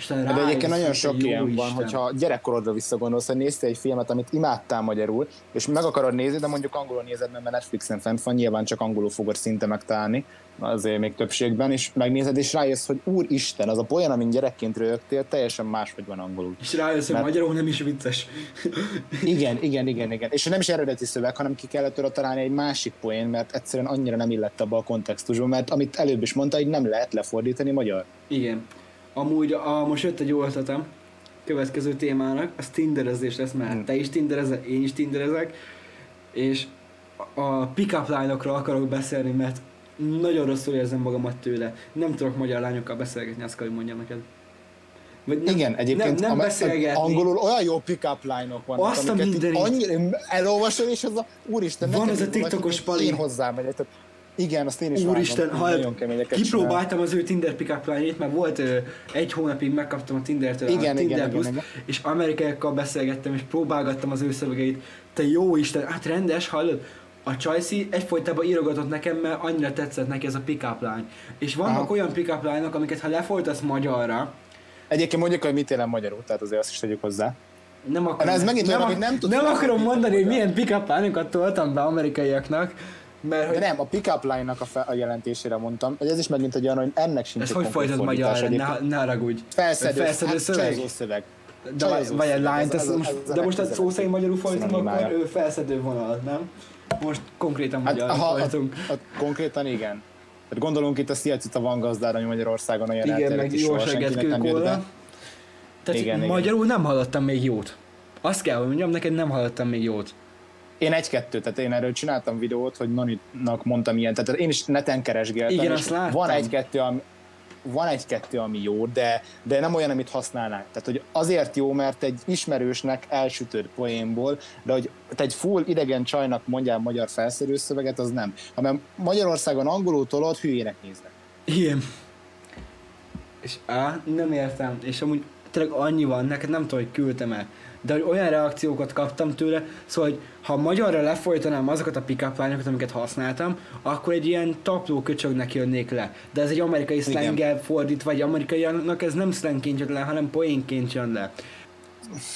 És De egyébként nagyon sok ilyen Isten. van, hogyha gyerekkorodra visszagondolsz, hogy néztél egy filmet, amit imádtál magyarul, és meg akarod nézni, de mondjuk angolul nézed, mert Netflixen fent van, nyilván csak angolul fogod szinte megtalálni, azért még többségben, és megnézed, és rájössz, hogy úristen, az a poén, amin gyerekként rögtél, teljesen máshogy van angolul. És rájössz, hogy mert... magyarul nem is vicces. *laughs* igen, igen, igen, igen. És nem is eredeti szöveg, hanem ki kellett tőle találni egy másik poén, mert egyszerűen annyira nem illett abba a kontextusba, mert amit előbb is mondta, hogy nem lehet lefordítani magyar. Igen. Amúgy a, most jött egy jó ötletem, következő témának, az tinderezés lesz, mert hmm. te is tinderezel, én is tinderezek, és a pick-up lányokról akarok beszélni, mert nagyon rosszul érzem magamat tőle. Nem tudok magyar lányokkal beszélgetni, azt kell, hogy mondjam neked. Vagy nem, Igen, egyébként nem, nem a, angolul olyan jó pick-up lányok vannak, Azt a mindenit. annyira elolvasol, és az a, úristen, Van az a TikTokos pali. Én hozzám igen, azt én is Úristen, ha kipróbáltam az ő Tinder pickup line mert volt ö, egy hónapig megkaptam a Tinder-től igen, a Tinder igen, Plus, igen, és amerikaiakkal beszélgettem, és próbálgattam az ő szövegeit. Te jó Isten, hát rendes, hallod? A Csajci egyfolytában írogatott nekem, mert annyira tetszett neki ez a pickup line. És vannak Aha. olyan pickup line amiket ha lefolytasz magyarra, Egyébként mondjuk, hogy mit élem magyarul, tehát azért azt is tegyük hozzá. Nem akarom, ez megint nem, olyan, nem, nem akarom mondani, hogy milyen pick-up line-okat toltam be amerikaiaknak, mert, hogy... De nem, a pickup line-nak a, fe- a jelentésére mondtam, hogy ez is megint egy olyan, hogy ennek sincs Ez hogy folytad magyarra, ne, ne haragudj. Felszedő, felszedő hát, szöveg. szöveg. De, vagy egy line ez, ez, ez, de most a szó szerint magyarul fordítom, akkor ő felszedő vonal, nem? Most konkrétan hát, magyarul ha, fordítunk. Hát, konkrétan igen. Hát gondolunk itt a Sziacita van gazdára, ami Magyarországon olyan Igen, meg jó kőkóla. Tehát igen, magyarul igen. nem hallottam még jót. Azt kell, hogy mondjam, neked nem hallottam még jót. Én egy-kettő, tehát én erről csináltam videót, hogy Noninak mondtam ilyen, tehát én is neten keresgéltem. Igen, azt láttam. Van egy-kettő, ami, van egy-kettő, ami jó, de, de nem olyan, amit használnák. Tehát, hogy azért jó, mert egy ismerősnek elsütött poénból, de hogy te egy full idegen csajnak mondjál magyar felszerű szöveget, az nem. Hanem Magyarországon angolul tolod, hülyének néznek. Igen. És á, nem értem. És amúgy tényleg annyi van, neked nem tudom, hogy küldtem el. De hogy olyan reakciókat kaptam tőle, szóval, hogy ha magyarra lefolytanám azokat a pick lányokat, amiket használtam, akkor egy ilyen tapló köcsögnek jönnék le. De ez egy amerikai szlenggel fordít, vagy amerikaiaknak ez nem szlengként jön le, hanem poénként jön le.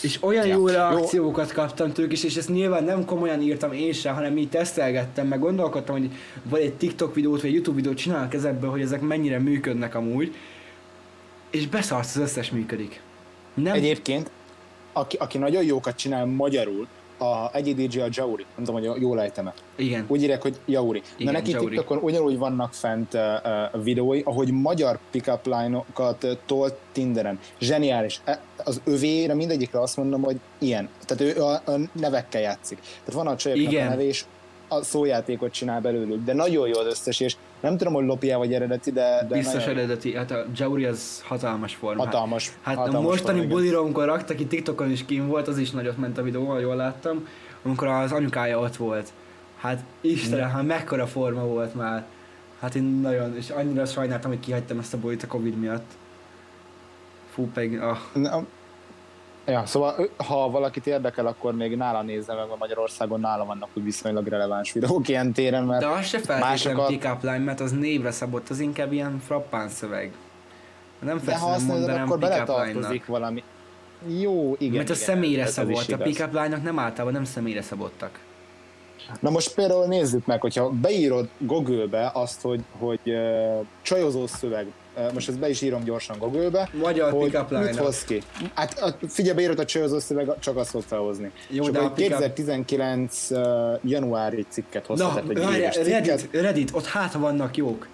És olyan ja. jó reakciókat jó. kaptam tőlük is, és ezt nyilván nem komolyan írtam én sem, hanem így tesztelgettem, meg gondolkodtam, hogy vagy egy TikTok videót, vagy egy YouTube videót csinálok ezekből, hogy ezek mennyire működnek amúgy, és beszarsz az összes működik. Nem... Egyébként, aki, aki nagyon jókat csinál magyarul, a egy DJ a Jauri, nem tudom, hogy jól ejtem. Igen. Úgy írják, hogy Jauri. Igen, Na neki Jauri. TikTokon ugyanúgy vannak fent uh, uh, videói, ahogy magyar pick-up line-okat uh, tolt Tinderen. Zseniális. E, az övére mindegyikre azt mondom, hogy ilyen. Tehát ő a, a nevekkel játszik. Tehát van a csajoknak a neve, és a szójátékot csinál belőlük, de nagyon jó az összes, és nem tudom, hogy lopja vagy eredeti, de... de Biztos nagyon... eredeti, hát a Jauri az hatalmas forma. Hatalmas. Hát, hatalmas a mostani bulira, amikor rakta ki TikTokon is kim volt, az is nagyot ment a videó, ha jól láttam, amikor az anyukája ott volt. Hát Istenem, hát mekkora forma volt már. Hát én nagyon, és annyira sajnáltam, hogy kihagytam ezt a bulit a Covid miatt. Fú, pedig, ah. Na, Ja, szóval ha valakit érdekel, akkor még nála nézze meg, mert Magyarországon nála vannak úgy viszonylag releváns videók ilyen téren, mert De az se feltétlenül másokat... pick-up line, mert az névre szabott, az inkább ilyen frappán szöveg. Nem De ha azt mondod, akkor beletartozik valami. Jó, igen. Mert a személyre szabott, a pick-up line nem általában nem személyre szabottak. Na most például nézzük meg, hogyha beírod Google-be azt, hogy, hogy uh, csajozó szöveg, most ezt be is írom gyorsan Google-be, Magyar hogy mit hoz ki. Hát figyelj, beírod a csajozó szöveg, csak azt fog felhozni. Jó, de a 2019 uh, januári cikket hozta. Na, Reddit, Reddit, ott hát vannak jók.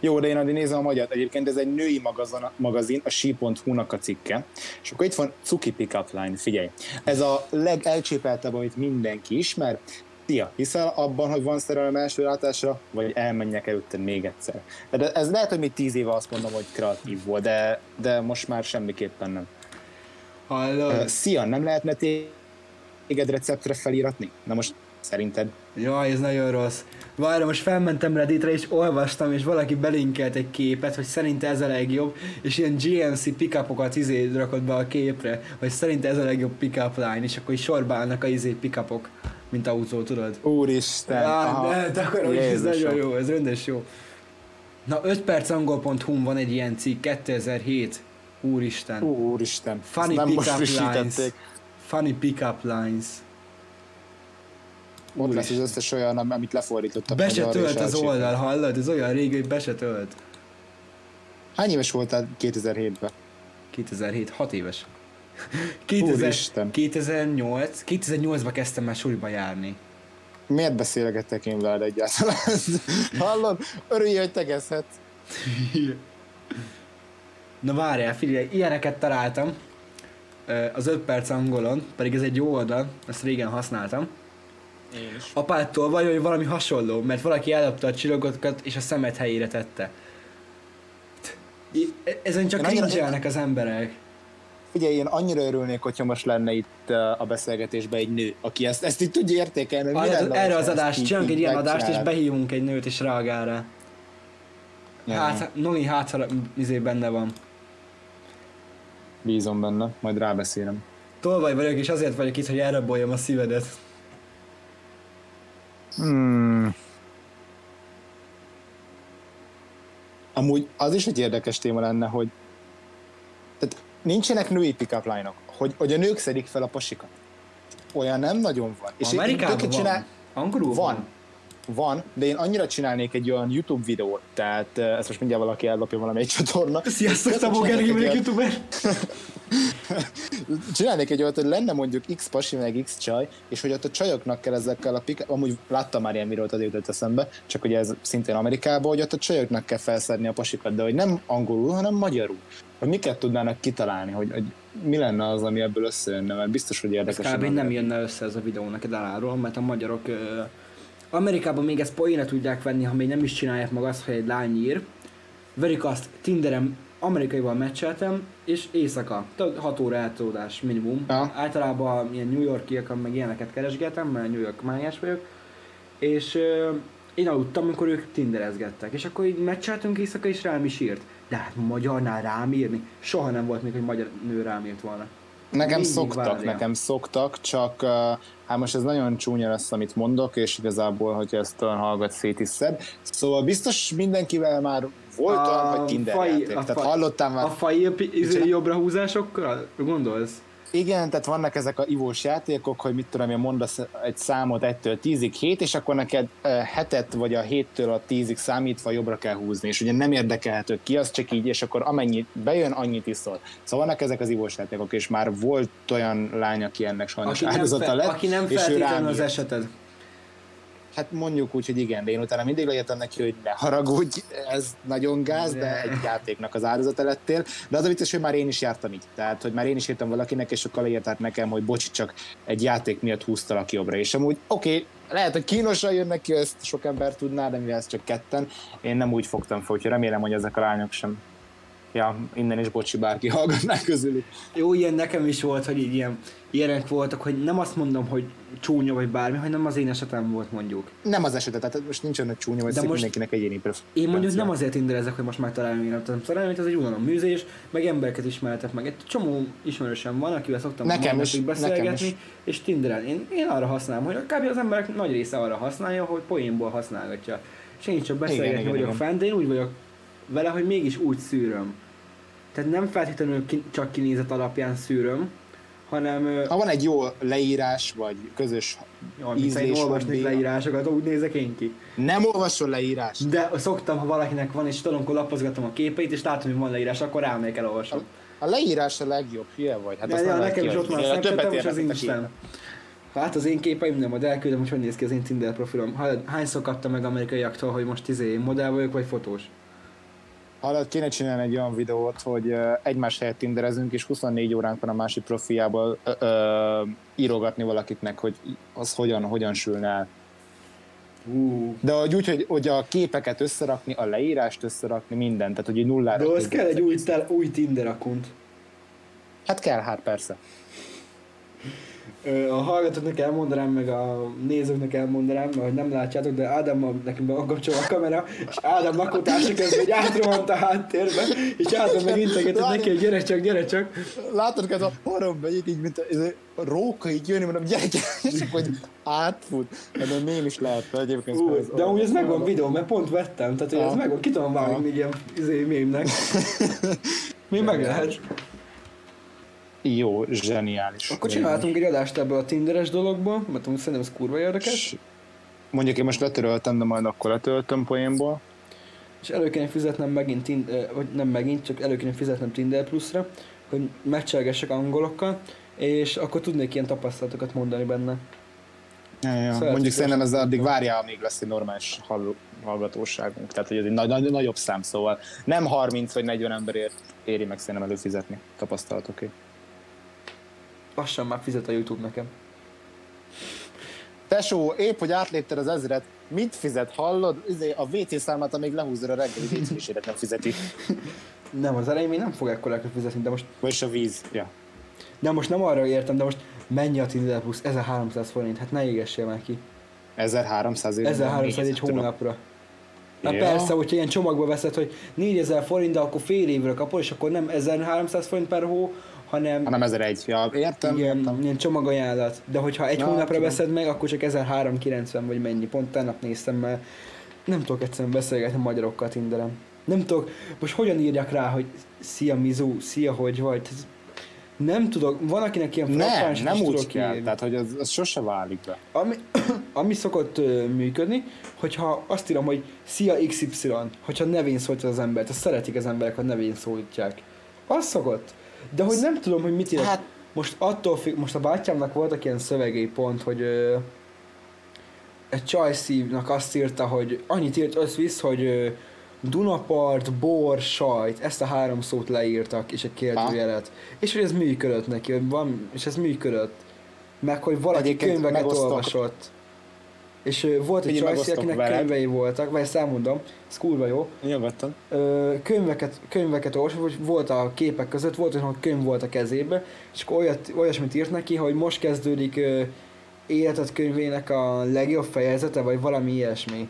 Jó, de én addig nézem a magyar. Egyébként ez egy női magazin, magazin a she.hu-nak a cikke. És akkor itt van Cuki Pickup Line, figyelj. Ez a legelcsépeltebb, amit mindenki ismer. Tia, hiszel abban, hogy van szerelem első látásra, vagy elmenjek előtte még egyszer? De ez lehet, hogy még tíz éve azt mondom, hogy kreatív volt, de, de most már semmiképpen nem. Hallod? Uh, szia, nem lehetne téged receptre feliratni? Na most szerinted? Jaj, ez nagyon rossz. Várj, most felmentem Redditre és olvastam, és valaki belinkelt egy képet, hogy szerinte ez a legjobb, és ilyen GMC pickupokat izé rakott be a képre, hogy szerinte ez a legjobb pickup line, és akkor is sorba állnak a izé pickupok, mint autó, tudod? Úristen! Ja, de, de akkor ez nagyon jó, ez rendes jó. Na, 5 perc angol.hu van egy ilyen cikk, 2007. Úristen. Úristen. Funny pickup lines. Funny pickup lines. Ott lesz az összes olyan, amit lefordítottak. Be se tölt az oldal, hallod? Ez olyan régi, hogy be se tölt. Hány éves voltál 2007-ben? 2007, 6 éves. 2000, Úristen. 2008, 2008-ban kezdtem már suliba járni. Miért beszélgetek én veled egyáltalán? *laughs* Hallod? Örülj, hogy tegezhetsz. *laughs* Na várjál, figyelj, ilyeneket találtam az 5 perc angolon, pedig ez egy jó oldal, ezt régen használtam. Én is. Apától vagy, hogy valami hasonló, mert valaki ellopta a csillagokat és a szemet helyére tette. Ezen csak cringe az emberek. Ugye én annyira örülnék, hogyha most lenne itt a beszélgetésben egy nő, aki ezt, ezt így tudja értékelni. Ah, hát, erre az adást, csinálunk egy ilyen adást, és behívunk egy nőt, és reagál rá. Ja. Hát, Noni hát, izé benne van. Bízom benne, majd rábeszélem. Tolvaj vagyok, és azért vagyok itt, hogy elraboljam a szívedet. Hmm. Amúgy az is egy érdekes téma lenne, hogy tehát nincsenek női pick-up line-ok, hogy, hogy a nők szedik fel a pasikat. Olyan nem nagyon van. És Amerikában van. Csinál... Angolul van. van. Van, de én annyira csinálnék egy olyan YouTube videót, tehát ezt most mindjárt valaki ellopja valamelyik *laughs* csatorna. Sziasztok, Szabó Gergely vagyok YouTuber. *laughs* csinálnék egy olyat, hogy lenne mondjuk X pasi, meg X csaj, és hogy ott a csajoknak kell ezekkel a pik, amúgy láttam már ilyen videót, az jutott eszembe, csak hogy ez szintén Amerikában, hogy ott a csajoknak kell felszedni a pasikat, de hogy nem angolul, hanem magyarul. Hogy miket tudnának kitalálni, hogy, hogy mi lenne az, ami ebből összejönne, mert biztos, hogy érdekes. Ez kb. nem jönne össze ez a videó neked elárul, mert a magyarok Amerikában még ezt poénra tudják venni, ha még nem is csinálják meg azt, hogy egy lány ír, Verikaszt Tinderem amerikaival meccseltem, és éjszaka, tehát 6 óra eltolódás minimum. Ja. Általában ilyen New Yorkiak, meg ilyeneket keresgetem, mert New York májás vagyok. És ö, én aludtam, amikor ők tinderezgettek. És akkor így meccseltünk éjszaka, és rám is írt. De hát magyarnál rám írni? Soha nem volt még, hogy magyar nő rám írt volna. Nekem Mindig szoktak, várja. nekem szoktak, csak uh, hát most ez nagyon csúnya lesz, amit mondok, és igazából, hogy ezt olyan hallgat szét is szed. Szóval biztos mindenkivel már volt A olyan, hogy Tinder fai- játék. a Tehát fa- hallottál már A fai izé, jobbra húzásokkal? Gondolsz? Igen, tehát vannak ezek a ivós játékok, hogy mit tudom én, mondasz egy számot 1-től 10-ig 7, és akkor neked uh, hetet vagy a 7-től a 10-ig számítva jobbra kell húzni, és ugye nem érdekelhető ki, az csak így, és akkor amennyit bejön, annyit iszol. Szóval vannak ezek az ivós játékok, és már volt olyan lány, aki ennek sajnos Aki áldozata fe, lett, aki nem és feltétlenül az írt. eseted. Hát mondjuk úgy, hogy igen, de én utána mindig leírtam neki, hogy ne haragudj, ez nagyon gáz, de egy játéknak az áldozata lettél. De az a vicces, hogy már én is jártam így. Tehát, hogy már én is írtam valakinek, és akkor leírt át nekem, hogy bocs, csak egy játék miatt húztalak jobbra. És amúgy, oké, okay, lehet, hogy kínosan jön neki, ezt sok ember tudná, de mivel ez csak ketten, én nem úgy fogtam fel, úgyhogy remélem, hogy ezek a lányok sem. Ja, innen is bocsi, bárki hallgatná közülük. Jó, ilyen nekem is volt, hogy így ilyen, ilyenek voltak, hogy nem azt mondom, hogy csúnya vagy bármi, hanem az én esetem volt mondjuk. Nem az esetet, tehát most nincs olyan, hogy csúnya, vagy De most mindenkinek egyéni preferencia. Én mondjuk nem azért tinderezek, hogy most megtalálom én nem találom, ez egy unalom műzés, meg embereket ismertek meg. Egy csomó ismerősem van, akivel szoktam Nekem is, napig nekem beszélgetni, is. és tinderen. Én, én arra használom, hogy kb. az emberek nagy része arra használja, hogy poénból használgatja. És én csak beszélgetni igen, vagyok igen. fent, de én úgy vagyok vele, hogy mégis úgy szűröm. Tehát nem feltétlenül ki, csak kinézet alapján szűröm, hanem Ha van egy jó leírás, vagy közös én ízlés, olvasnék vagy leírásokat, úgy nézek én ki. nem olvasol leírás. De szoktam, ha valakinek van, és tudom, akkor lapozgatom a képeit, és látom, hogy van leírás, akkor rámegyek elolvasom. A leírás a legjobb, hülye vagy. Hát Hát azt ja, nekem is ott van a Többet és az a Instán. Hát az én képeim nem, majd elküldöm, hogy hogy néz ki az én Tinder profilom. Hányszor kaptam meg amerikaiaktól, hogy most izé modell vagyok, vagy fotós? Hallod, kéne csinálni egy olyan videót, hogy egymás helyett tinderezünk, és 24 óránk van a másik profiából ö, ö, írogatni valakiknek, hogy az hogyan, hogyan sülne el. Uh. De hogy úgy, hogy, hogy a képeket összerakni, a leírást összerakni, mindent, tehát hogy nullára. De az kell egy új, új Tinder akunt. Hát kell, hát persze. A hallgatóknak elmondanám, meg a nézőknek elmondanám, mert hogy nem látjátok, de Ádám nekem be van kapcsolva a kamera, és Ádám lakótársa közben egy átrohant a háttérbe, és Ádám meg integetett neki, hogy gyere csak, gyere csak. Látod, hogy a horog megyik így, mint a, a róka így jönni, mondom, gyere, gyere, és akkor hogy átfut. Hát a mém is lehet, de egyébként. Ú, ez- de amúgy ez megvan videó, mert pont vettem, tehát hogy ez megvan, ki tudom vágni még ilyen izé, mémnek. *laughs* Mi meg lehet. Jó, zseniális. Akkor csináltunk egy adást ebből a Tinderes dologból, mert amúgy szerintem ez kurva érdekes. És Mondjuk én most letöröltem, de majd akkor letöltöm poénból. És elő kéne fizetnem megint, vagy nem megint, csak elő kéne fizetnem Tinder Plus-ra, hogy meccselgessek angolokkal, és akkor tudnék ilyen tapasztalatokat mondani benne. Ja, ja. Szóval Mondjuk szerintem ez addig várja, amíg lesz egy normális hall- hallgatóságunk. Tehát, hogy ez egy nagy, nagy, nagyobb szám, szóval nem 30 vagy 40 emberért éri meg szerintem előfizetni tapasztalatokért. Lassan már fizet a YouTube nekem. Tesó, épp, hogy átlépted az ezret, mit fizet, hallod? Izé, a WC számát, amíg lehúzod a reggeli *laughs* WC-séret nem fizeti. Nem, az elején még nem fog ekkorákra fizetni, de most, Vagyis a víz. Ja. de most nem arra értem, de most mennyi a Tinder Plus? 1300 forint, hát ne égessél már ki. 1300 ér. 1300 egy hónapra. Hát Ja. persze, hogyha ilyen csomagba veszed, hogy 4000 forint, de akkor fél évre kapod, és akkor nem 1300 forint per hó, hanem Hanem 1001. Ja, értem, ilyen, értem. ilyen csomagajánlat. De hogyha egy Ja, hónapra tudom. veszed meg, akkor csak 1390 vagy mennyi. Pont tegnap néztem, mert nem tudok egyszerűen beszélgetni magyarokkal Tinderen. Nem tudok, most hogyan írjak rá, hogy szia Mizu, szia, hogy vagy. Nem tudok, van akinek ilyen Nem, frappáns, nem is úgy tudok kell, írni. tehát hogy az, az sose válik be. Ami, *clears throat* ami szokott ö, működni, hogyha azt írom, hogy szia XY, hogyha nevén szóltja az embert, azt szeretik az emberek, ha nevén szólítják. Az szokott. De hogy nem tudom, hogy mit írok. Hát- most attól függ, most a bátyámnak voltak ilyen szövegei pont, hogy ö, egy csajszívnak azt írta, hogy annyit írt összvisz, hogy ö, Dunapart, bor, sajt, ezt a három szót leírtak, és egy kérdőjelet. És hogy ez működött neki, hogy van, és ez működött. Meg hogy valaki Egyébként könyveket olvasott. És volt egy csajszi, akinek veled. könyvei voltak, vagy ezt elmondom, ez kurva jó, Nyugodtan. ö, könyveket, könyveket olvasott, hogy volt a képek között, volt olyan, hogy könyv volt a kezébe, és akkor olyat, olyasmit írt neki, hogy most kezdődik ö, életet könyvének a legjobb fejezete, vagy valami ilyesmi.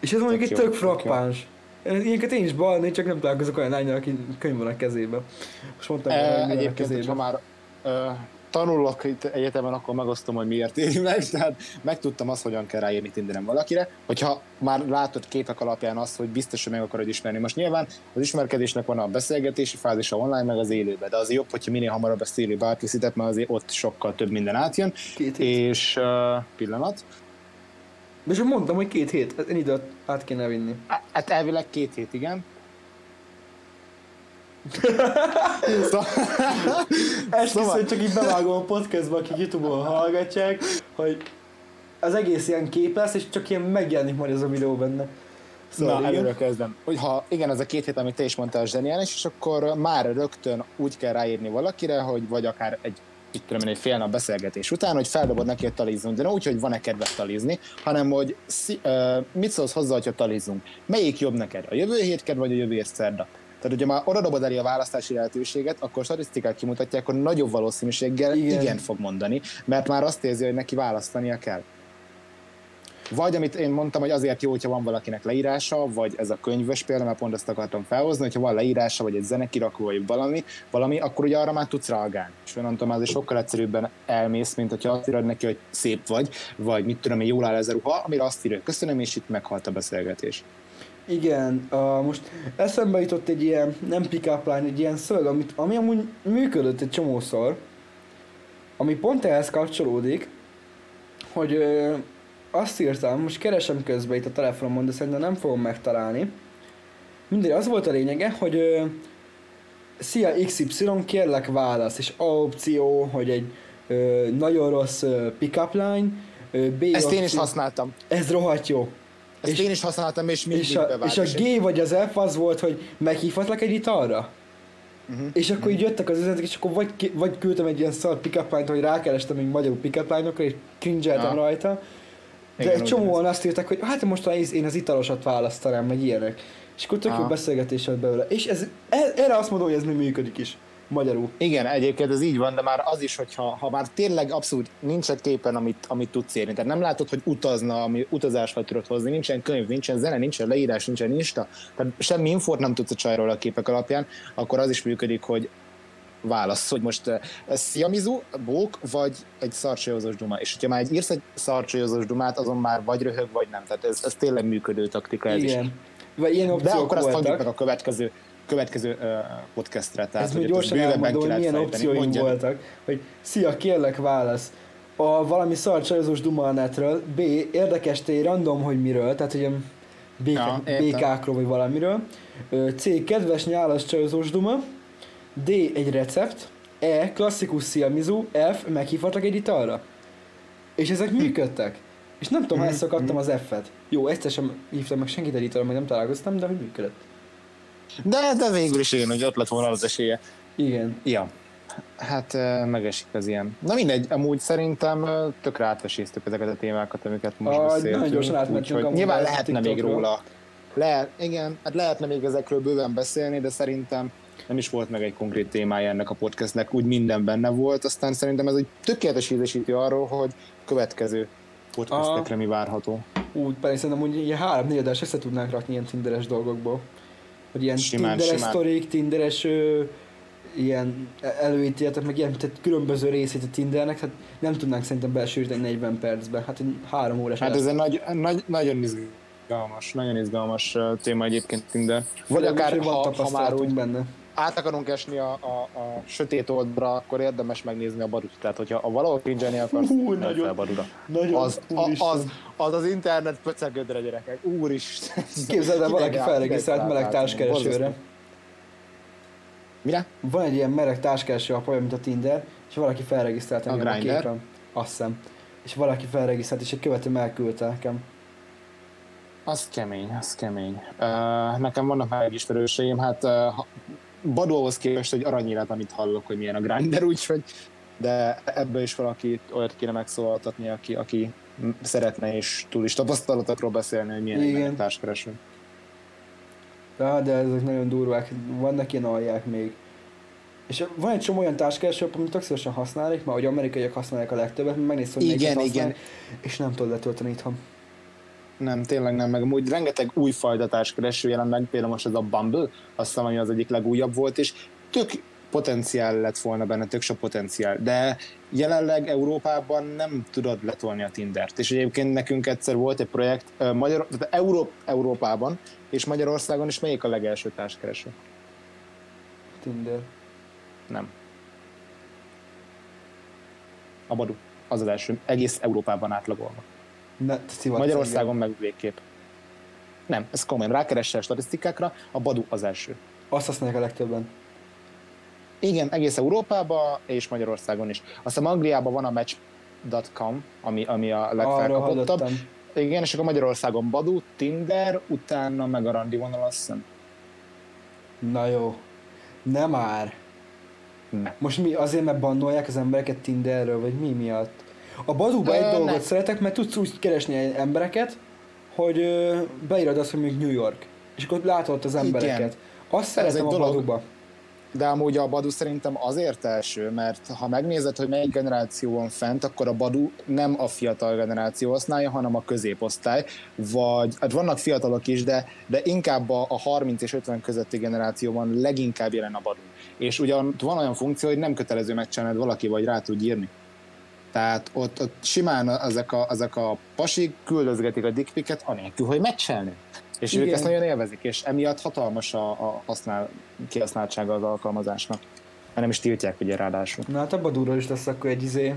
És ez mondjuk egy tök frappáns. Ilyenket én is balni, csak nem találkozok olyan lányra, aki könyv van a kezébe. Most mondtam, hogy E, mi van a egyébként, kezébe. hogyha már ö, tanulok itt egyetemen, akkor megosztom, hogy miért éri meg, *laughs* tehát megtudtam azt, hogyan kell ráírni Tinderen valakire, hogyha már látod képek alapján azt, hogy biztos, hogy meg akarod ismerni. Most nyilván az ismerkedésnek van a beszélgetési fázisa online, meg az élőben, de az jobb, hogyha minél hamarabb ezt élőbe átkészített, mert azért ott sokkal több minden átjön, Két hét. és uh, pillanat, De csak mondtam, hogy két hét, én időt át kéne vinni. hát elvileg két hét, igen. Szóval, Esküszöm, Szóval- hogy csak így bevágom a podcastba, akik Youtube-on hallgatják, hogy az egész ilyen kép lesz, és csak ilyen megjelenik majd ez a videó benne. Na, igen. előre kezdem. Hogyha igen, ez a két hét, amit te is mondtál, zseniális, és akkor már rögtön úgy kell ráírni valakire, hogy vagy akár egy itt tudom én, egy fél nap beszélgetés után, hogy feldobod neki, hogy talizzunk, de nem úgy, hogy van-e kedved talizni, hanem hogy szi, uh, mit szólsz hozzá, hogyha talizzunk. Melyik jobb neked? A jövő hétked vagy a jövő hét szerda? Tehát, hogyha már oda dobod elé a választási lehetőséget, akkor statisztikák kimutatják, hogy nagyobb valószínűséggel Igen. igen. fog mondani, mert már azt érzi, hogy neki választania kell. Vagy amit én mondtam, hogy azért jó, hogyha van valakinek leírása, vagy ez a könyves példa, mert pont ezt akartam felhozni, hogyha van leírása, vagy egy zenekirakó, vagy valami, valami, akkor ugye arra már tudsz reagálni. És onnantól már azért sokkal egyszerűbben elmész, mint hogyha azt írod neki, hogy szép vagy, vagy mit tudom én, jól áll ez a ruha, amire azt írja, hogy köszönöm, és itt meghalt a beszélgetés. Igen, uh, most eszembe jutott egy ilyen, nem pick-up line, egy ilyen szöveg, amit, ami amúgy működött egy csomószor, ami pont ehhez kapcsolódik, hogy ö, azt írtam, most keresem közben itt a telefonomon, de szerintem nem fogom megtalálni. Mindegy, az volt a lényege, hogy ö, Szia XY, kérlek válasz, és A opció, hogy egy ö, nagyon rossz pick-up line, ö, B Ezt én is opció- használtam. Ez rohadt jó. Ezt És- én is használtam, és mindig És a, bevált. és a G vagy az F az volt, hogy meghívhatlak egy italra? Mhm. És akkor így jöttek az üzenetek, és akkor vagy, ki- vagy küldtem egy ilyen szar pick line hogy rákerestem még magyarul pick line és cringe Aha. rajta. De Igen, egy csomóan ugyanez. azt írták, hogy hát most én az italosat választanám, meg ilyenek. És akkor tök jó Aha. beszélgetés volt belőle. És ez, e- erre azt mondom, hogy ez még működik is. Magyarul. Igen, egyébként ez így van, de már az is, hogyha ha már tényleg abszolút nincs egy képen, amit, amit tudsz érni. Tehát nem látod, hogy utazna, ami utazásra tudod hozni, nincsen könyv, nincsen zene, nincsen leírás, nincsen insta, tehát semmi infót nem tudsz a csajról a képek alapján, akkor az is működik, hogy válasz, hogy most uh, Siamizu, bók, vagy egy szarcsajozós duma. És hogyha már egy írsz egy szarcsajozós dumát, azon már vagy röhög, vagy nem. Tehát ez, ez tényleg működő taktika ez is. Igen. Vagy ilyen De akkor azt hagyjuk meg voltak. a következő következő uh, podcastre. Tehát, Ez hogy gyorsan elmondom, hogy milyen opcióim Mondjad. voltak. Hogy szia, kérlek válasz. A valami szar csajozós duma a netről. B. Érdekes tény, random, hogy miről. Tehát, hogy BK, Ja. BK-król vagy valamiről. Ö, C. Kedves nyálas csajozós duma. D. Egy recept. E. Klasszikus szilmizu. F. Meghívhatlak egy italra. És ezek Hm. működtek. És nem tudom, hányszor kaptam az F-et. Jó, egyszer sem hívtam meg senkit egy italra, meg nem találkoztam, de hogy működött. De, de végül is igen, hogy ott lett volna az esélye. Igen. Ja. Hát megesik az ilyen. Na mindegy, amúgy szerintem ö, tökre átveséztük ezeket a témákat, amiket most Ah, beszéltünk. nagyon gyorsan átmentünk Nyilván a lehetne még róla. Le, igen, hát lehetne még ezekről bőven beszélni, de szerintem nem is volt meg egy konkrét témája ennek a podcastnek, úgy minden benne volt, aztán szerintem ez egy tökéletes ízesítő arról, hogy következő podcastekre mi várható. Úgy, pedig szerintem úgy ilyen három négy össze tudnánk rakni ilyen tinderes dolgokból. Hogy ilyen Simán, tinderes simán. sztorik, tinderes ö, ilyen előítéletek, meg ilyen tehát különböző részét a Tindernek, hát nem tudnánk szerintem besűríteni 40 percben, hát egy három órás Hát ez egy nagy, nagy, nagyon izgalmas, nagyon izgalmas téma egyébként Tinder. Vagy úgy, akár, ha, ha már úgy benne. Át akarunk esni a, a, a sötét oldra, akkor érdemes megnézni a barut. Tehát, hogyha a valahol cringe akarsz, Hú, nagyon. barura. Nagyon, Az, a, az, az, az internet pöcegödre, gyerekek. Úristen. Képzeld el, valaki felregisztrált meleg társkeresőre. Mire? Van egy ilyen meleg társkereső app, olyan, mint a Tinder, és valaki felregisztrált A engem a, Grindr? képen. Azt hiszem. És valaki felregisztrált, és egy követő elküldte nekem. Az kemény, az kemény. Uh, nekem vannak már ismerőseim, hát uh, Badóhoz képest egy aranyélet, amit hallok, hogy milyen a grinder, úgyhogy de ebből is valaki olyat kéne megszólaltatni, aki, aki szeretne és túl is tapasztalatokról beszélni, hogy milyen Igen. társkereső. Ja, de ezek nagyon durvák, vannak ilyen alják még. És van egy csomó olyan társkereső, amit tök szívesen használnék, mert hogy amerikaiak használják a legtöbbet, megnézsz, hogy Igen, igen. és nem tudod letölteni itthon. Nem, tényleg nem, meg amúgy rengeteg új fajta társkereső jelent meg, például most ez a Bumble, azt hiszem, ami az egyik legújabb volt, és tök potenciál lett volna benne, tök sok potenciál, de jelenleg Európában nem tudod letolni a Tindert. És egyébként nekünk egyszer volt egy projekt Magyar, tehát Euró, Európában, és Magyarországon is melyik a legelső társkereső? Tinder. Nem. A Badu. Az az első. Egész Európában átlagolva. Ne, Magyarországon meg végképp. Nem, ez komolyan. Rákeressel statisztikákra, a Badu az első. Azt használják a legtöbben. Igen, egész Európában és Magyarországon is. Aztán Angliában van a Match.com, ami, ami a legfelkapottabb. Igen, és akkor Magyarországon Badu, Tinder, utána meg a randi vonal, azt hiszem. Na jó. Nem már. Ne. Most mi azért, mert bannolják az embereket Tinderről, vagy mi miatt? A Baduba Ö, egy dolgot ne. szeretek, mert tudsz úgy keresni embereket, hogy ö, beírod azt, hogy még New York. És akkor látod az embereket. Azt szeretem a dolog. Baduba. De amúgy a Badu szerintem azért első, mert ha megnézed, hogy melyik generáció van fent, akkor a Badu nem a fiatal generáció használja, hanem a középosztály, vagy hát vannak fiatalok is, de, de inkább a, a 30 és 50 közötti generációban leginkább jelen a Badu. És ugyan van olyan funkció, hogy nem kötelező megcsinálnod valaki, vagy rá tud írni. Tehát ott, ott simán ezek a, ezek a pasik küldözgetik a dickpiket, anélkül, hogy megcsinálni. És Igen. ők ezt nagyon élvezik, és emiatt hatalmas a, a használ, kihasználtsága az alkalmazásnak. Mert nem is tiltják ugye ráadásul. Na hát a Badúról is lesz akkor egy izé,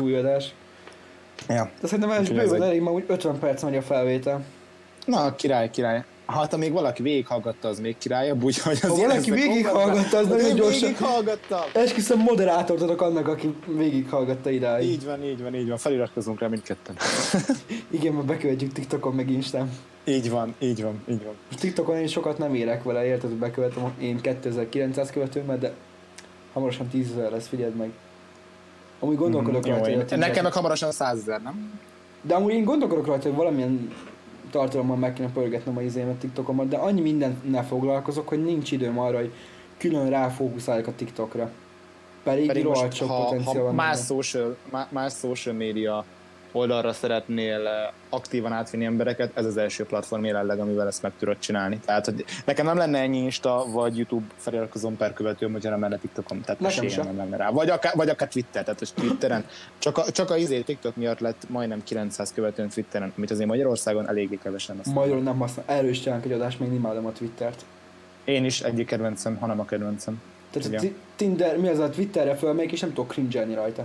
új adás. Ja. De szerintem ez bőven elég, ma úgy 50 perc megy a felvétel. Na, király, király. Hát, ha még valaki végighallgatta, az még királyabb, úgyhogy az Ha valaki végighallgatta, az nagyon gyorsan- Végighallgattam! Esküszöm moderátort adok annak, aki végighallgatta idáig. Így van, így van, így van. Feliratkozunk rá mindketten. *laughs* Igen, mert bekövetjük TikTokon meg Instán. így van, így van, így van. Most TikTokon én sokat nem érek vele, érted, hogy bekövetem én 2900 követőmet, de hamarosan 10 000 lesz, figyeld meg. Amúgy gondolkodok Jó, rajta, hogy a TikTok- nekem meg hamarosan 100 ezer, nem? De amúgy én gondolkodok rajta, hogy valamilyen tartalommal meg kéne pörgetnem a izémet TikTokomat, de annyi mindennel foglalkozok, hogy nincs időm arra, hogy külön ráfókuszáljak a TikTokra. Pedig, Pedig rohadt sok ha, potenciál ha van más, benne. social, má- más social media oldalra szeretnél eh, aktívan átvinni embereket, ez az első platform jelenleg, amivel ezt meg tudod csinálni. Tehát, hogy nekem nem lenne ennyi Insta vagy YouTube feliratkozom per követőm, hogyha nem lenne TikTokom, tehát Nekem sem. nem lenne rá. Vagy akár, vagy akár Twitter, tehát most Twitteren, csak a, csak a izé TikTok miatt lett majdnem 900 követőn Twitteren, amit azért Magyarországon eléggé kevesen azt. Magyarul nem használ. Erről is csinálunk egy adást, még imádom a Twittert. Én is egyik kedvencem, hanem a kedvencem. Tehát a Igen. Tinder, mi az a Twitterre fölmegyek, és nem tudok cringe rajta.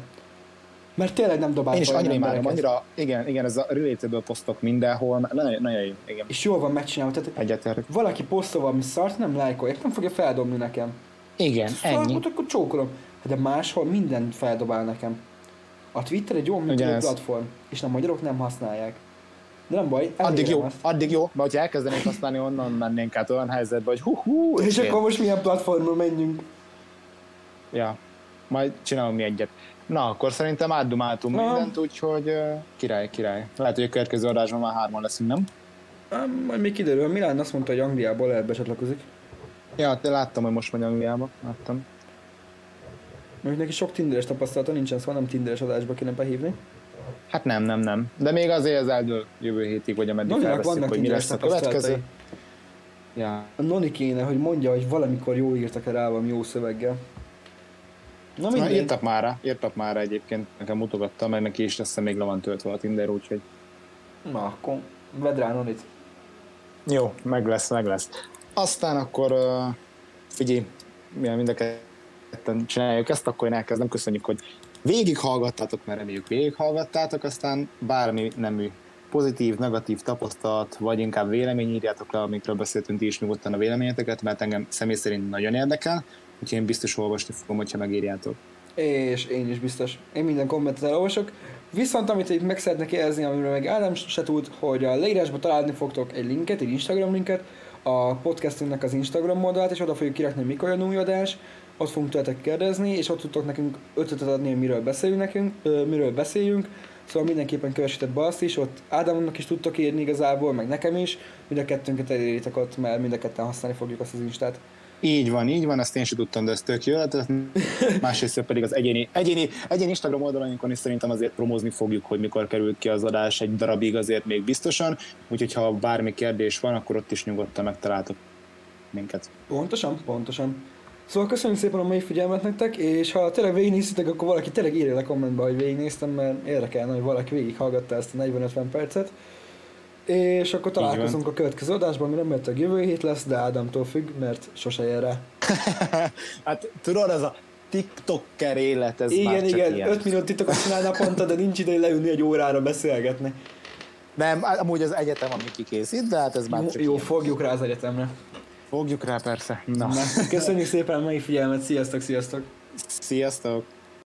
Mert tényleg nem dobál Én is annyira imádom, annyira, igen, igen, ez a relatable posztok mindenhol, nagyon, nagyon jó, igen. És jól van megcsinálva, tehát Egyetértek. valaki posztol valami szart, nem lájkolják, nem fogja feldobni nekem. Igen, ennyi. Szóval akkor csókolom. Hát De máshol mindent feldobál nekem. A Twitter egy jó működő platform, és a magyarok nem használják. De nem baj, Addig jó, azt. addig jó, mert ha elkezdenénk használni, onnan mennénk át olyan helyzetbe, hogy hú, hú, És akkor most milyen platformra menjünk? Ja, majd csinálunk mi egyet. Na, akkor szerintem átdumáltunk Na. mindent, úgyhogy uh, király, király. Lehet, hogy a következő adásban már hárman leszünk, nem? Ám, majd még kiderül, Milán azt mondta, hogy Angliából lehet becsatlakozik. Ja, te láttam, hogy most megy Angliába. Láttam. Most neki sok tinderes tapasztalata nincsen, szóval nem tinderes adásba kéne behívni. Hát nem, nem, nem. De még azért ez eldől jövő hétig, vagy ameddig Noninak felveszik, hogy mi lesz a következő. Ja. A Noni kéne, hogy mondja, hogy valamikor jó írtak rá valami jó szöveggel. Na Na, írtak már rá, írtak már rá egyébként, nekem mutogatta, meg neki is lesz még le van töltve a Tinder, úgyhogy Na, akkor vedd rá Nonit. Jó, meg lesz, meg lesz. Aztán akkor uh, figyelj, mind a ketten csináljuk ezt, akkor én elkezdem. Köszönjük, hogy végighallgattátok, mert reméljük végighallgattátok, aztán bármi nemű pozitív, negatív tapasztalat, vagy inkább vélemény írjátok le, amikről beszéltünk ti is nyugodtan a véleményeteket, mert engem személy szerint nagyon érdekel, úgyhogy én biztos olvasni fogom, hogyha megírjátok. És én is biztos. Én minden kommentet elolvasok. Viszont amit itt meg szeretnék jelezni, amiről meg Ádám se tud, hogy a leírásban találni fogtok egy linket, egy Instagram linket, a podcastünknek az Instagram oldalát, és oda fogjuk kirakni, mikor jön új adás. ott fogunk tőletek kérdezni, és ott tudtok nekünk ötletet adni, hogy miről beszéljünk nekünk, ö, miről beszéljünk. Szóval mindenképpen kövessétek be azt is, ott Ádámnak is tudtok írni igazából, meg nekem is, mind a kettőnket eléritek ott, mert mind a ketten használni fogjuk azt az Instát. Így van, így van, ezt én sem tudtam, de ez tök jó. Hát, *laughs* másrészt pedig az egyéni, egyéni, egyéni Instagram oldalainkon is szerintem azért promózni fogjuk, hogy mikor került ki az adás egy darabig azért még biztosan, úgyhogy ha bármi kérdés van, akkor ott is nyugodtan megtaláltok minket. Pontosan, pontosan. Szóval köszönjük szépen a mai figyelmet nektek, és ha tényleg végignéztétek, akkor valaki tényleg írja le kommentbe, hogy végignéztem, mert érdekelne, hogy valaki végighallgatta ezt a 40-50 percet. És akkor találkozunk a következő adásban, ami remélhetőleg jövő hét lesz, de Ádámtól függ, mert sose ér rá. *laughs* hát tudod, ez a TikToker élet, ez igen, már csak igen, ilyen. 5 minut TikTokot csinál naponta, de nincs idő leülni egy órára beszélgetni. Nem, amúgy az egyetem, ami kikészít, de hát ez már csak Jó, ilyen. fogjuk rá az egyetemre. Fogjuk rá persze. Na, Na, köszönjük szépen a mai figyelmet, sziasztok, sziasztok! sziasztok!